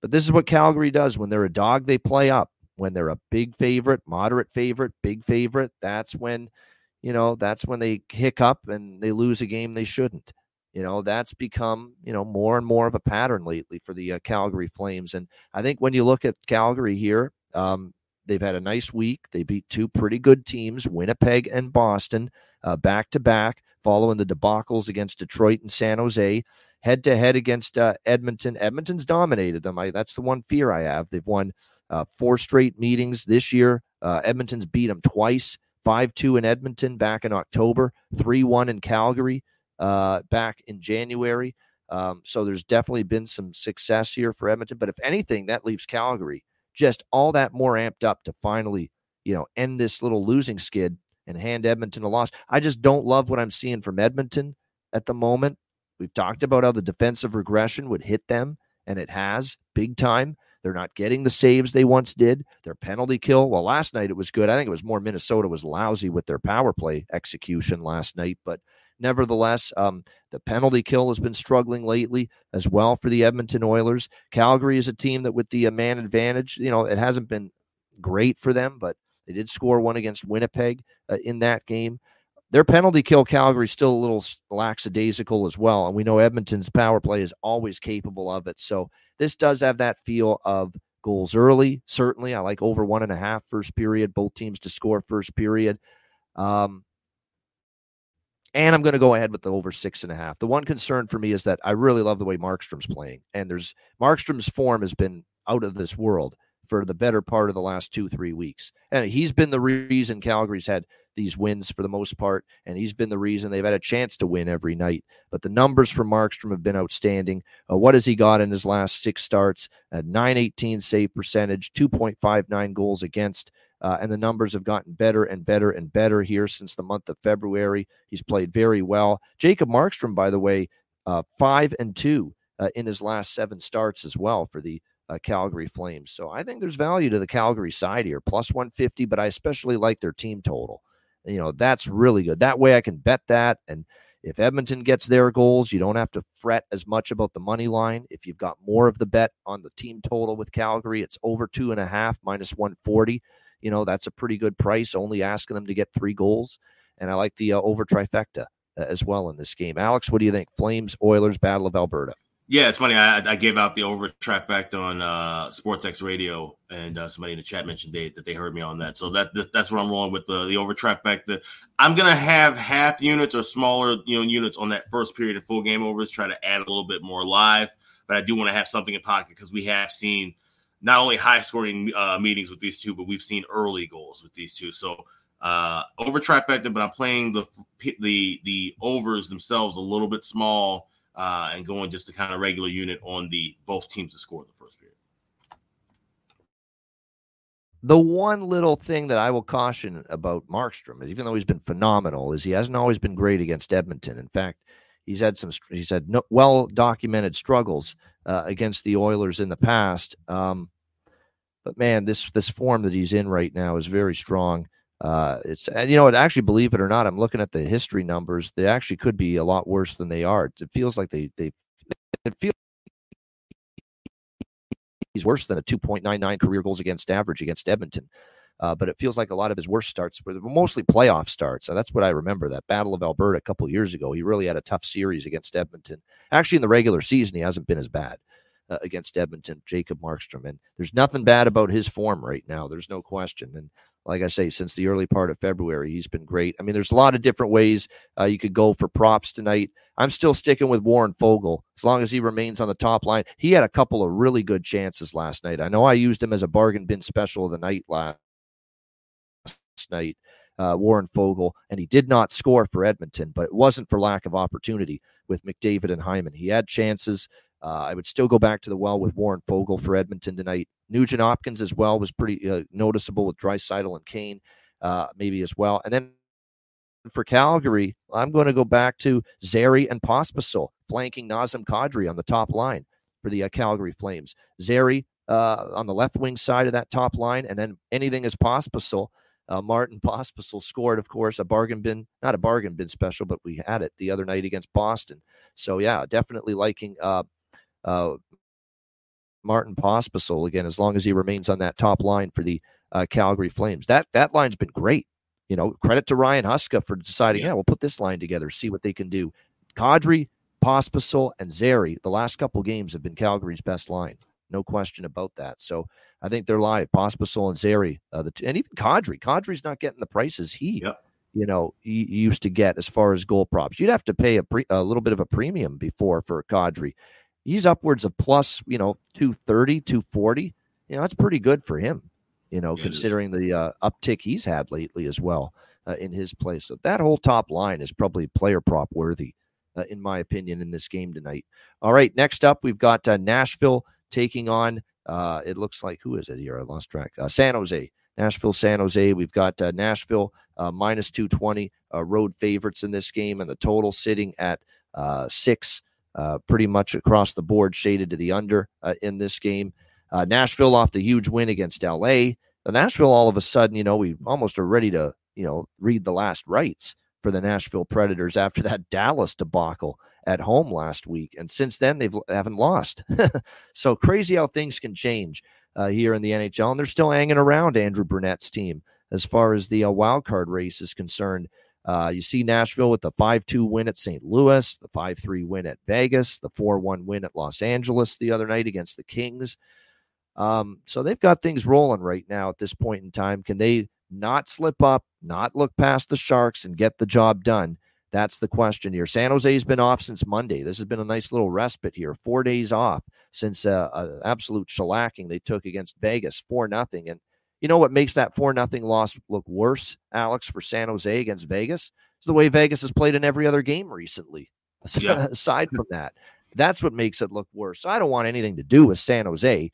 But this is what Calgary does when they're a dog, they play up. When they're a big favorite, moderate favorite, big favorite, that's when, you know, that's when they hiccup and they lose a game they shouldn't. You know, that's become, you know, more and more of a pattern lately for the uh, Calgary Flames. And I think when you look at Calgary here, um, they've had a nice week. They beat two pretty good teams, Winnipeg and Boston, back to back, following the debacles against Detroit and San Jose. Head to head against uh, Edmonton. Edmonton's dominated them. I, that's the one fear I have. They've won uh, four straight meetings this year. Uh, Edmonton's beat them twice 5 2 in Edmonton back in October, 3 1 in Calgary uh, back in January. Um, so there's definitely been some success here for Edmonton. But if anything, that leaves Calgary just all that more amped up to finally, you know, end this little losing skid and hand Edmonton a loss. I just don't love what I'm seeing from Edmonton at the moment. We've talked about how the defensive regression would hit them, and it has big time. They're not getting the saves they once did. Their penalty kill, well, last night it was good. I think it was more Minnesota was lousy with their power play execution last night, but Nevertheless, um, the penalty kill has been struggling lately as well for the Edmonton Oilers. Calgary is a team that, with the uh, man advantage, you know, it hasn't been great for them, but they did score one against Winnipeg uh, in that game. Their penalty kill, Calgary, is still a little lackadaisical as well. And we know Edmonton's power play is always capable of it. So this does have that feel of goals early. Certainly, I like over one and a half first period, both teams to score first period. Um, and I'm going to go ahead with the over six and a half. The one concern for me is that I really love the way Markstrom's playing, and there's Markstrom's form has been out of this world for the better part of the last two three weeks, and he's been the reason Calgary's had these wins for the most part, and he's been the reason they've had a chance to win every night. But the numbers for Markstrom have been outstanding. Uh, what has he got in his last six starts? A 918 save percentage, 2.59 goals against. Uh, and the numbers have gotten better and better and better here since the month of February. He's played very well. Jacob Markstrom, by the way, uh, five and two uh, in his last seven starts as well for the uh, Calgary Flames. So I think there's value to the Calgary side here, plus 150, but I especially like their team total. You know, that's really good. That way I can bet that. And if Edmonton gets their goals, you don't have to fret as much about the money line. If you've got more of the bet on the team total with Calgary, it's over two and a half, minus 140 you know, that's a pretty good price, only asking them to get three goals. And I like the uh, over trifecta uh, as well in this game. Alex, what do you think? Flames, Oilers, Battle of Alberta. Yeah, it's funny. I, I gave out the over trifecta on uh, SportsX Radio, and uh, somebody in the chat mentioned they, that they heard me on that. So that, that that's what I'm rolling with the the over trifecta. I'm gonna have half units or smaller you know units on that first period of full game overs. Try to add a little bit more live, but I do want to have something in pocket because we have seen not only high scoring uh, meetings with these two, but we've seen early goals with these two. So uh, over trifecta, but I'm playing the the the overs themselves a little bit small uh, and going just a kind of regular unit on the both teams to score in the first period. The one little thing that I will caution about Markstrom, even though he's been phenomenal, is he hasn't always been great against Edmonton. In fact, he's had some he's had no, well documented struggles uh, against the Oilers in the past. Um, but man, this this form that he's in right now is very strong. Uh, it's and you know, actually, believe it or not, I'm looking at the history numbers. They actually could be a lot worse than they are. It feels like they they it feels he's worse than a 2.99 career goals against average against Edmonton. Uh, but it feels like a lot of his worst starts were mostly playoff starts. So that's what I remember. That Battle of Alberta a couple years ago, he really had a tough series against Edmonton. Actually, in the regular season, he hasn't been as bad uh, against Edmonton, Jacob Markstrom. And there's nothing bad about his form right now. There's no question. And like I say, since the early part of February, he's been great. I mean, there's a lot of different ways uh, you could go for props tonight. I'm still sticking with Warren Foegele as long as he remains on the top line. He had a couple of really good chances last night. I know I used him as a bargain bin special of the night last night. Uh, Warren Foegele, and he did not score for Edmonton, but it wasn't for lack of opportunity with McDavid and Hyman. He had chances. Uh, I would still go back to the well with Warren Foegele for Edmonton tonight. Nugent Hopkins as well was pretty uh, noticeable with Draisaitl and Kane, uh, maybe as well. And then for Calgary, I'm going to go back to Zary and Pospisil flanking Nazem Kadri on the top line for the uh, Calgary Flames. Zary uh, on the left wing side of that top line, and then anything is Pospisil. Uh, Martin Pospisil scored, of course, a bargain bin, not a bargain bin special, but we had it the other night against Boston. So, yeah, definitely liking uh, uh, Martin Pospisil again, as long as he remains on that top line for the uh, Calgary Flames. That that line's been great. You know, credit to Ryan Huska for deciding, yeah, yeah we'll put this line together, see what they can do. Kadri, Pospisil, and Zary, the last couple games have been Calgary's best line. No question about that. So I think they're live. Pospisil and Zary, uh, the and even Kadri. Kadri's not getting the prices he, yep. you know, he, used to get as far as goal props. You'd have to pay a, pre, a little bit of a premium before for Kadri he's upwards of plus, you know, 230, 240. You know, that's pretty good for him, you know, considering the uh, uptick he's had lately as well uh, in his play. So that whole top line is probably player prop worthy, uh, in my opinion, in this game tonight. All right, next up, we've got uh, Nashville taking on, uh, it looks like, who is it here? I lost track. Uh, San Jose. Nashville, San Jose. We've got Nashville minus 220 road favorites in this game, and the total sitting at six uh, pretty much across the board shaded to the under uh, in this game. Uh, Nashville off the huge win against LA. The Nashville, all of a sudden, you know, we almost are ready to, you know, read the last rites for the Nashville Predators after that Dallas debacle at home last week, and since then they've haven't lost. so crazy how things can change uh, here in the NHL, and they're still hanging around Andrew Brunette's team as far as the uh, wild card race is concerned. Uh, you see Nashville with the 5 2 win at St. Louis, the 5 3 win at Vegas, the 4 1 win at Los Angeles the other night against the Kings. Um, so they've got things rolling right now at this point in time. Can they not slip up, not look past the Sharks, and get the job done? That's the question here. San Jose's been off since Monday. This has been a nice little respite here. Four days off since uh, an absolute shellacking they took against Vegas, four nothing, and you know what makes that 4 nothing loss look worse, Alex, for San Jose against Vegas? It's the way Vegas has played in every other game recently. Yeah. Aside from that, that's what makes it look worse. I don't want anything to do with San Jose.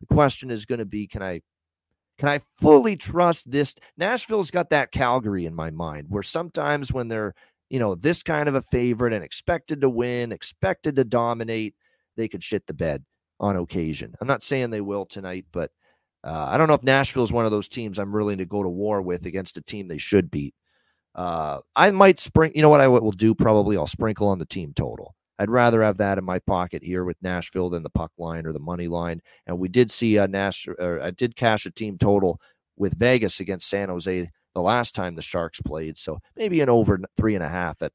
The question is going to be can I can I fully trust this? Nashville's got that Calgary in my mind where sometimes when they're, you know, this kind of a favorite and expected to win, expected to dominate, they could shit the bed on occasion. I'm not saying they will tonight, but uh, I don't know if Nashville is one of those teams I'm willing to go to war with against a team they should beat. Uh, I might spring. You know what I will do? Probably I'll sprinkle on the team total. I'd rather have that in my pocket here with Nashville than the puck line or the money line. And we did see a Nash. I did cash a team total with Vegas against San Jose the last time the Sharks played. So maybe an over three and a half at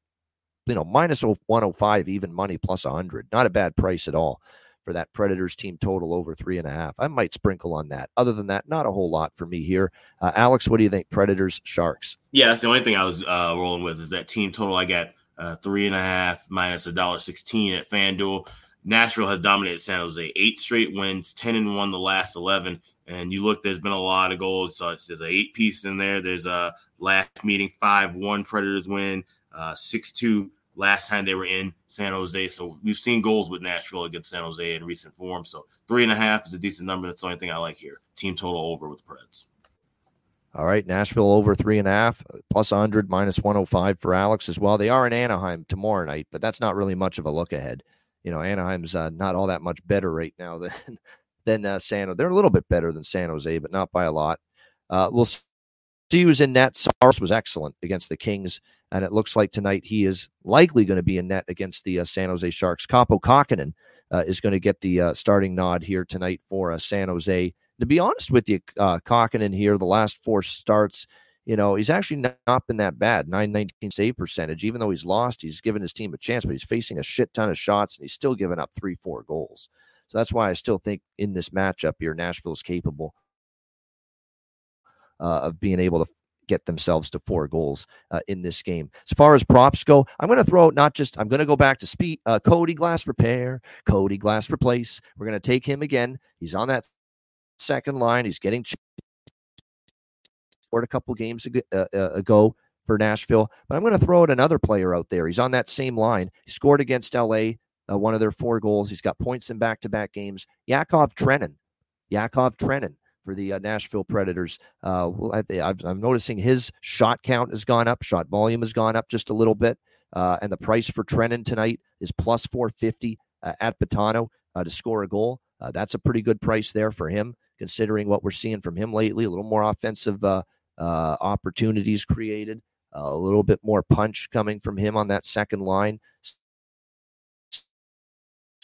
you know minus 105 even money plus 100. Not a bad price at all for that Predators team total over three and a half. I might sprinkle on that. Other than that, not a whole lot for me here. Uh, Alex, what do you think? Predators, Sharks? Yeah, that's the only thing I was uh, rolling with is that team total. I got uh, three and a half minus a dollar sixteen at FanDuel. Nashville has dominated San Jose, eight straight wins, ten and one the last eleven. And you look, there's been a lot of goals. So there's an eight piece in there. There's a last meeting five one Predators win, uh, six two last time they were in San Jose. So we've seen goals with Nashville against San Jose in recent form. So three and a half is a decent number. That's the only thing I like here. Team total over with the Preds. All right, Nashville over three and a half, plus 100, minus 105 for Alex as well. They are in Anaheim tomorrow night, but that's not really much of a look ahead. You know, Anaheim's uh, not all that much better right now than than uh, San. They're a little bit better than San Jose, but not by a lot. Uh, we'll see who's in net. Saros was excellent against the Kings, and it looks like tonight he is likely going to be in net against the uh, San Jose Sharks. Kaapo Kahkonen uh, is going to get the uh, starting nod here tonight for uh, San Jose. To be honest with you, uh, Kahkonen here, the last four starts, you know, he's actually not, not been that bad. 919 save percentage. Even though he's lost, he's given his team a chance, but he's facing a shit ton of shots and he's still giving up three, four goals. So that's why I still think in this matchup here, Nashville is capable uh, of being able to get themselves to four goals uh, in this game. As far as props go, I'm going to throw not just, I'm going to go back to speed, uh, Cody Glass repair, Cody Glass replace. We're going to take him again. He's on that second line. He's getting scored a couple games ago, uh, uh, ago for Nashville, but I'm going to throw out another player out there. He's on that same line. He scored against LA, uh, one of their four goals. He's got points in back to back games. Yakov Trenin. Yakov Trenin for the uh, Nashville Predators. Uh, I, am noticing his shot count has gone up, shot volume has gone up just a little bit, uh, and the price for Trenin tonight is plus 450 uh, at Betano uh, to score a goal. That's a pretty good price there for him, considering what we're seeing from him lately. A little more offensive opportunities created, a little bit more punch coming from him on that second line.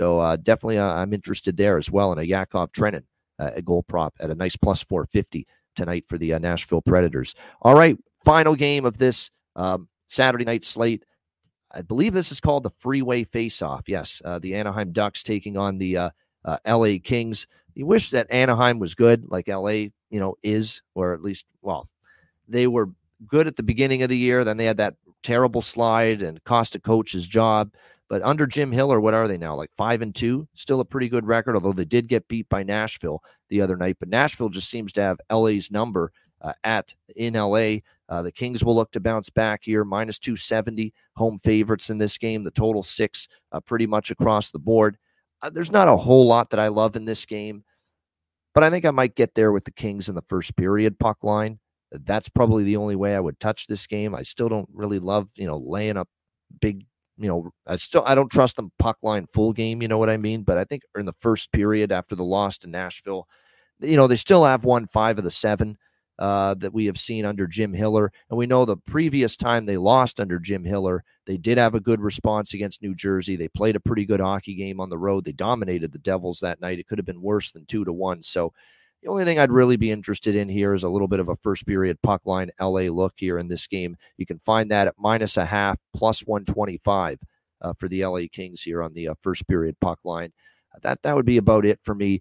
So definitely, I'm interested there as well in a Yakov Trenin uh, a goal prop at a nice plus 450 tonight for the uh, Nashville Predators. All right, final game of this um, Saturday night slate. I believe this is called the Freeway Face-Off. Yes, uh, the Anaheim Ducks taking on the uh, uh, L.A. Kings. You wish that Anaheim was good, like L.A. You know is, or at least well, they were good at the beginning of the year. Then they had that terrible slide and cost a coach his job. But under Jim Hiller, what are they now? Like five and two? Still a pretty good record, although they did get beat by Nashville the other night. But Nashville just seems to have LA's number uh, at in LA. Uh, the Kings will look to bounce back here, minus 270 home favorites in this game. The total six, uh, pretty much across the board. Uh, there's not a whole lot that I love in this game, but I think I might get there with the Kings in the first period puck line. That's probably the only way I would touch this game. I still don't really love, you know, laying up big you know, I still I don't trust them puck line full game. You know what I mean? But I think in the first period after the loss to Nashville, you know, they still have won five of the seven uh, that we have seen under Jim Hiller, and we know the previous time they lost under Jim Hiller, they did have a good response against New Jersey. They played a pretty good hockey game on the road. They dominated the Devils that night. It could have been worse than two to one. So the only thing I'd really be interested in here is a little bit of a first period puck line LA look here in this game. You can find that at minus a half, plus 125 uh, for the LA Kings here on the uh, first period puck line. that that would be about it for me.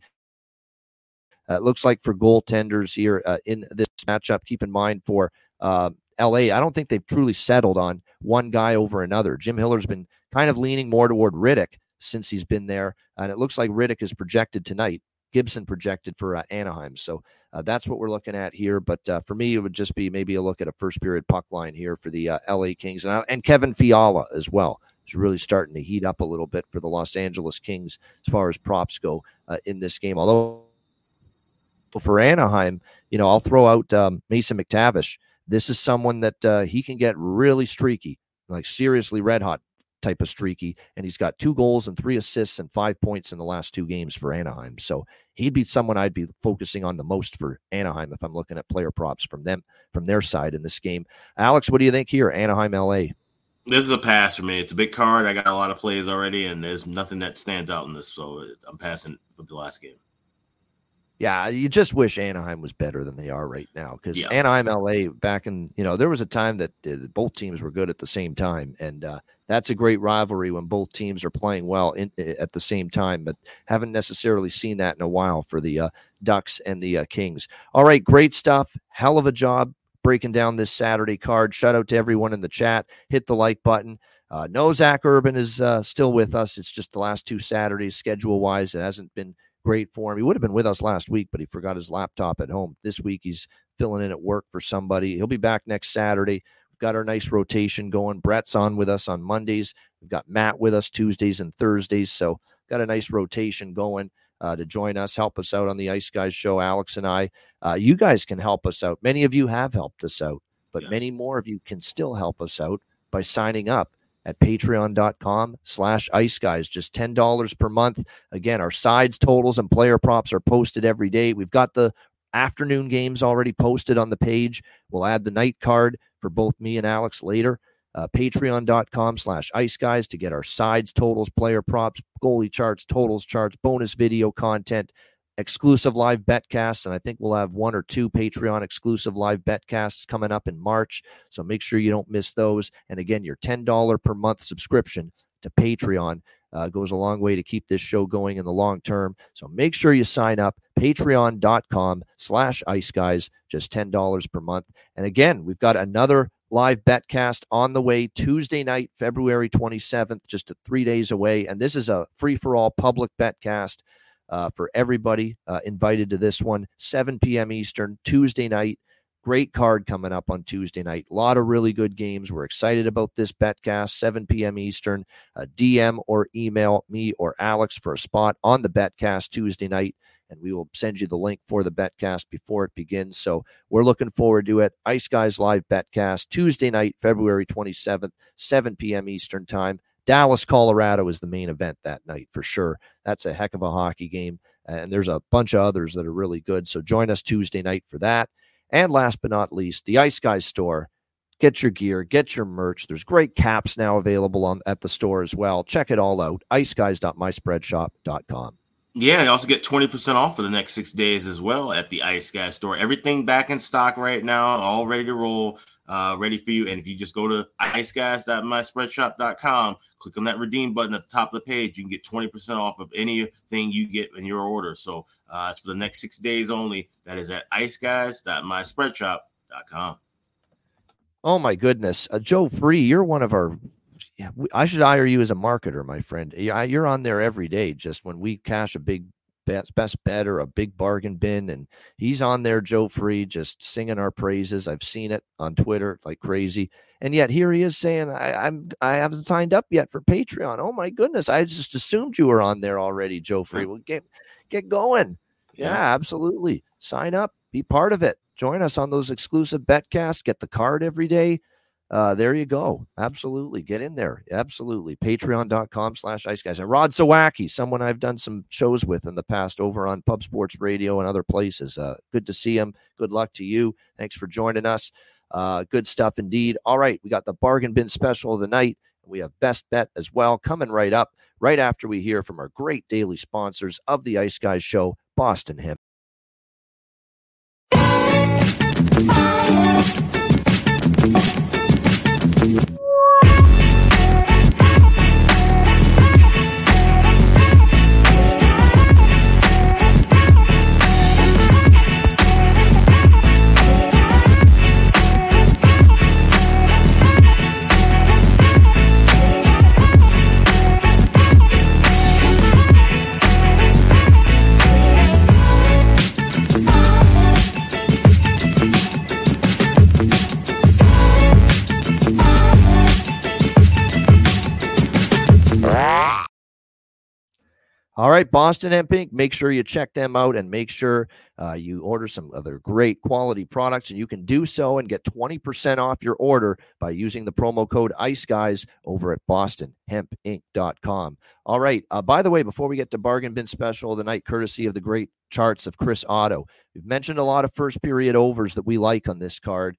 Uh, it looks like for goaltenders here uh, in this matchup, keep in mind for uh, LA, I don't think they've truly settled on one guy over another. Jim Hiller's been kind of leaning more toward Rittich since he's been there, and it looks like Rittich is projected tonight Gibson projected for uh, Anaheim. So uh, that's what we're looking at here. But uh, for me, it would just be maybe a look at a first period puck line here for the uh, LA Kings and, uh, and Kevin Fiala as well. Is really starting to heat up a little bit for the Los Angeles Kings as far as props go uh, in this game. Although for Anaheim, you know, I'll throw out um, Mason McTavish. This is someone that he can get really streaky, like seriously red hot type of streaky, and he's got two goals and three assists and five points in the last two games for Anaheim. So he'd be someone I'd be focusing on the most for Anaheim if I'm looking at player props from them from their side in this game. Alex, what do you think here? Anaheim, LA. This is a pass for me. It's a big card. I got a lot of plays already, and there's nothing that stands out in this, so I'm passing for the last game. Yeah, you just wish Anaheim was better than they are right now because yeah. Anaheim, LA, back in you know there was a time that uh, both teams were good at the same time, and uh, that's a great rivalry when both teams are playing well in, at the same time. But haven't necessarily seen that in a while for the uh, Ducks and the uh, Kings. All right, great stuff. Hell of a job breaking down this Saturday card. Shout out to everyone in the chat. Hit the like button. Uh, no, Zach Urban is uh, still with us. It's just the last two Saturdays, schedule wise, it hasn't been great for him. He would have been with us last week, but he forgot his laptop at home. This week, he's filling in at work for somebody. He'll be back next Saturday. We've got our nice rotation going. Brett's on with us on Mondays. We've got Matt with us Tuesdays and Thursdays. So, got a nice rotation going. Uh, to join us, help us out on the Ice Guys show. Alex and I, uh, you guys can help us out. Many of you have helped us out, but yes. many more of you can still help us out by signing up at patreon.com slash ice guys just $10 per month again our sides totals and player props are posted every day we've got the afternoon games already posted on the page. We'll add the night card for both me and Alex later. Uh, Patreon.com slash ice guys to get our sides, totals, player props, goalie charts, totals charts, bonus video content, exclusive live betcasts. And I think we'll have one or two Patreon exclusive live betcasts coming up in March. So make sure you don't miss those. And again, your $10 per month subscription to Patreon uh, goes a long way to keep this show going in the long term. So make sure you sign up. Patreon.com slash ice guys, just $10 per month. And again, we've got another live betcast on the way Tuesday night, February 27th, just three days away. And this is a free for all public betcast uh, for everybody uh, invited to this one, 7 p.m. Eastern, Tuesday night. Great card coming up on Tuesday night. A lot of really good games. We're excited about this betcast, 7 p.m. Eastern. Uh, DM or email me or Alex for a spot on the betcast Tuesday night, and we will send you the link for the betcast before it begins. So we're looking forward to it. Ice Guys Live betcast Tuesday night, February 27th, 7 p.m. Eastern Time. Dallas, Colorado is the main event that night for sure. That's a heck of a hockey game. And there's a bunch of others that are really good. So join us Tuesday night for that. And last but not least, the Ice Guys store. Get your gear, get your merch. There's great caps now available on at the store as well. Check it all out. iceguys.myspreadshop.com. Yeah, you also get 20% off for the next six days as well at the Ice Guys store. Everything back in stock right now, all ready to roll, uh, ready for you. And if you just go to iceguys.myspreadshop.com, click on that redeem button at the top of the page, you can get 20% off of anything you get in your order. So uh, it's for the next six days only. That is at iceguys.myspreadshop.com. Oh my goodness, uh, Joe Free, you're one of our. I should hire you as a marketer, my friend. You're on there every day. Just when we cash a big best, best bet or a big bargain bin, and he's on there, Joe Free, just singing our praises. I've seen it on Twitter like crazy, and yet here he is saying, I, "I'm I haven't signed up yet for Patreon." Oh my goodness, I just assumed you were on there already, Joe Free. Well, get get going. Yeah, yeah absolutely. Sign up, be part of it. Join us on those exclusive betcasts. Get the card every day. Uh, there you go. Absolutely. Get in there. Absolutely. Patreon.com slash ice guys. And Rod Zawacki, someone I've done some shows with in the past over on Pub Sports Radio and other places. Uh, good to see him. Good luck to you. Thanks for joining us. Uh, good stuff indeed. All right. We got the bargain bin special of the night. We have best bet as well coming right up, right after we hear from our great daily sponsors of the Ice Guys show, Boston Hemp. All right, Boston Hemp Inc. Make sure you check them out and make sure uh, you order some other great quality products. And you can do so and get 20% off your order by using the promo code ICE Guys over at bostonhempinc.com. All right. Uh, by the way, before we get to bargain bin special of the night, courtesy of the great charts of Chris Otto, we've mentioned a lot of first period overs that we like on this card,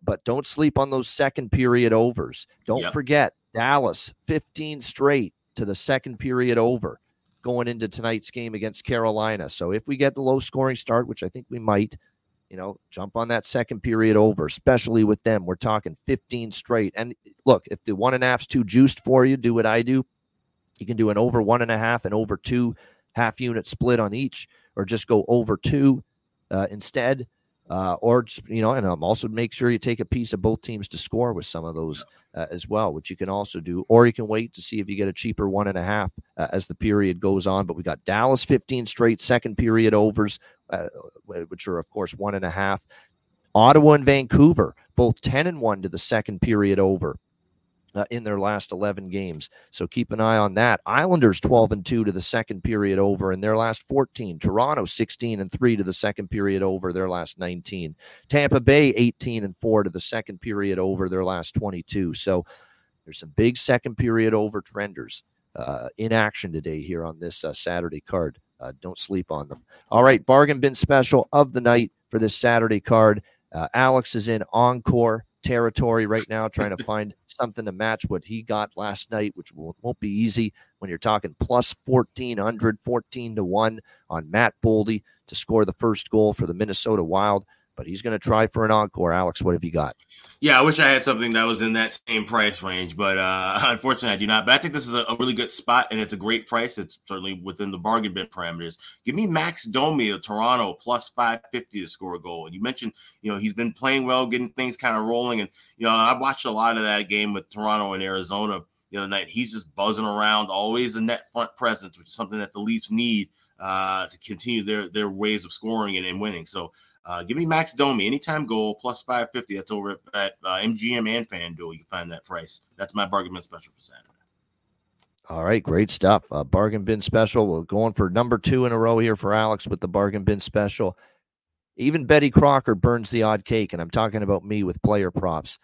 but don't sleep on those second period overs. Don't yep. forget Dallas, 15 straight to the second period over going into tonight's game against Carolina. So if we get the low scoring start, which I think we might, you know, jump on that second period over, especially with them. We're talking 15 straight. And look, if the one and a half's too juiced for you, do what I do. You can do an over one and a half and over two half unit split on each, or just go over two uh, instead. Uh, or you know, and um, also make sure you take a piece of both teams to score with some of those uh, as well, which you can also do. Or you can wait to see if you get a cheaper one and a half uh, as the period goes on. But we got Dallas 15 straight second period overs, uh, which are, of course, one and a half. Ottawa and Vancouver, both 10 and 1 to the second period over uh, in their last 11 games. So keep an eye on that. Islanders 12 and 2 to the second period over in their last 14. Toronto 16 and 3 to the second period over their last 19. Tampa Bay 18 and 4 to the second period over their last 22. So there's some big second period over trenders uh, in action today here on this uh, Saturday card. Uh, don't sleep on them. All right, bargain bin special of the night for this Saturday card. Uh, Alex is in encore territory right now, trying to find something to match what he got last night, which won't be easy when you're talking plus 1400, 14 to 1 on Matt Boldy to score the first goal for the Minnesota Wild but he's going to try for an encore. Alex, what have you got? Yeah, I wish I had something that was in that same price range, but uh, unfortunately, I do not. But I think this is a, a, really good spot, and it's a great price. It's certainly within the bargain bin parameters. Give me Max Domi of Toronto plus five fifty to score a goal. And you mentioned, you know, he's been playing well, getting things kind of rolling, and you know, I watched a lot of that game with Toronto and Arizona the other night. He's just buzzing around, always a net front presence, which is something that the Leafs need uh, to continue their their ways of scoring and, and winning. So uh, give me Max Domi anytime goal plus 550. That's over at uh, MGM and FanDuel. You can find that price. That's my bargain bin special for Saturday. All right, great stuff. Uh, bargain bin special. We're going for number two in a row here for Alex with the bargain bin special. Even Betty Crocker burns the odd cake, and I'm talking about me with player props.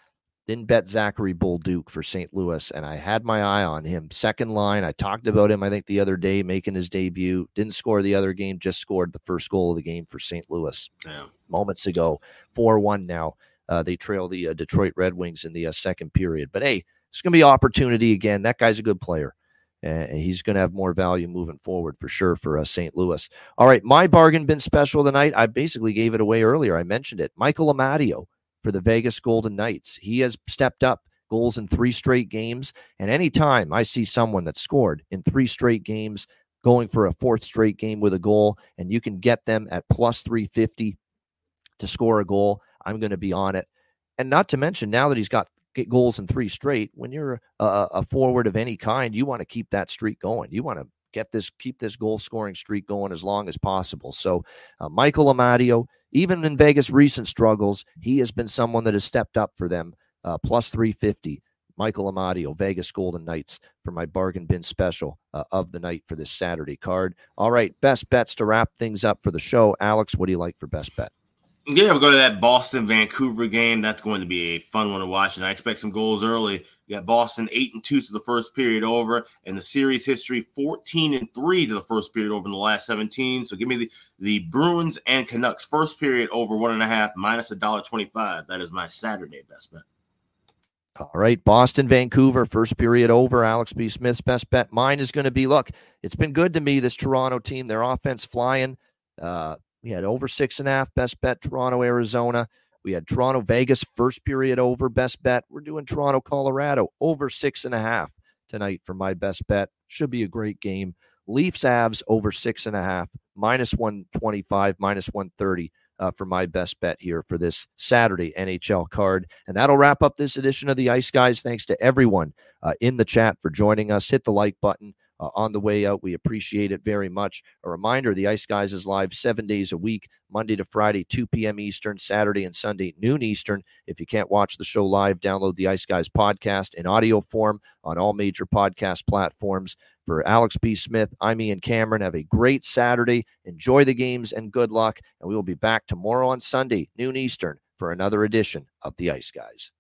Didn't bet Zachary Bolduc for St. Louis, and I had my eye on him. Second line, I talked about him, I think, the other day, making his debut. Didn't score the other game, just scored the first goal of the game for St. Louis yeah. moments ago. 4 1 now. Uh, they trail the uh, Detroit Red Wings in the uh, second period. But hey, it's going to be opportunity again. That guy's a good player. And he's going to have more value moving forward for sure for uh, St. Louis. All right, my bargain bin special tonight. I basically gave it away earlier. I mentioned it. Michael Amadio for the Vegas Golden Knights. He has stepped up goals in three straight games. And anytime I see someone that scored in three straight games, going for a fourth straight game with a goal, and you can get them at plus 350 to score a goal, I'm going to be on it. And not to mention, now that he's got goals in three straight, when you're a, a forward of any kind, you want to keep that streak going. You want to get this, keep this goal scoring streak going as long as possible. So, uh, Michael Amadio, even in Vegas' recent struggles, he has been someone that has stepped up for them. Uh, plus 350. Michael Amadio, Vegas Golden Knights for my bargain bin special uh, of the night for this Saturday card. All right, best bets to wrap things up for the show. Alex, what do you like for best bet? Yeah, we'll go to that Boston Vancouver game. That's going to be a fun one to watch, and I expect some goals early. Got Boston eight and two to the first period over, and the series history fourteen and three to the first period over in the last seventeen. So give me the the Bruins and Canucks first period over one and a half minus a dollar twenty five. That is my Saturday best bet. All right, Boston, Vancouver, first period over. Alex B. Smith's best bet. Mine is going to be look, it's been good to me, this Toronto team. Their offense flying. Uh, we had over six and a half, best bet, Toronto, Arizona. We had Toronto, Vegas, first period over, best bet. We're doing Toronto, Colorado, over six and a half tonight for my best bet. Should be a great game. Leafs, Avs, over six and a half, minus 125, minus 130 uh, for my best bet here for this Saturday NHL card. And that'll wrap up this edition of the Ice Guys. Thanks to everyone uh, in the chat for joining us. Hit the like button uh, on the way out. We appreciate it very much. A reminder the Ice Guys is live seven days a week, Monday to Friday, 2 p.m. Eastern, Saturday and Sunday, noon Eastern. If you can't watch the show live, download the Ice Guys podcast in audio form on all major podcast platforms. For Alex B. Smith, I'm Ian Cameron. Have a great Saturday. Enjoy the games and good luck. And we will be back tomorrow on Sunday, noon Eastern, for another edition of the Ice Guys.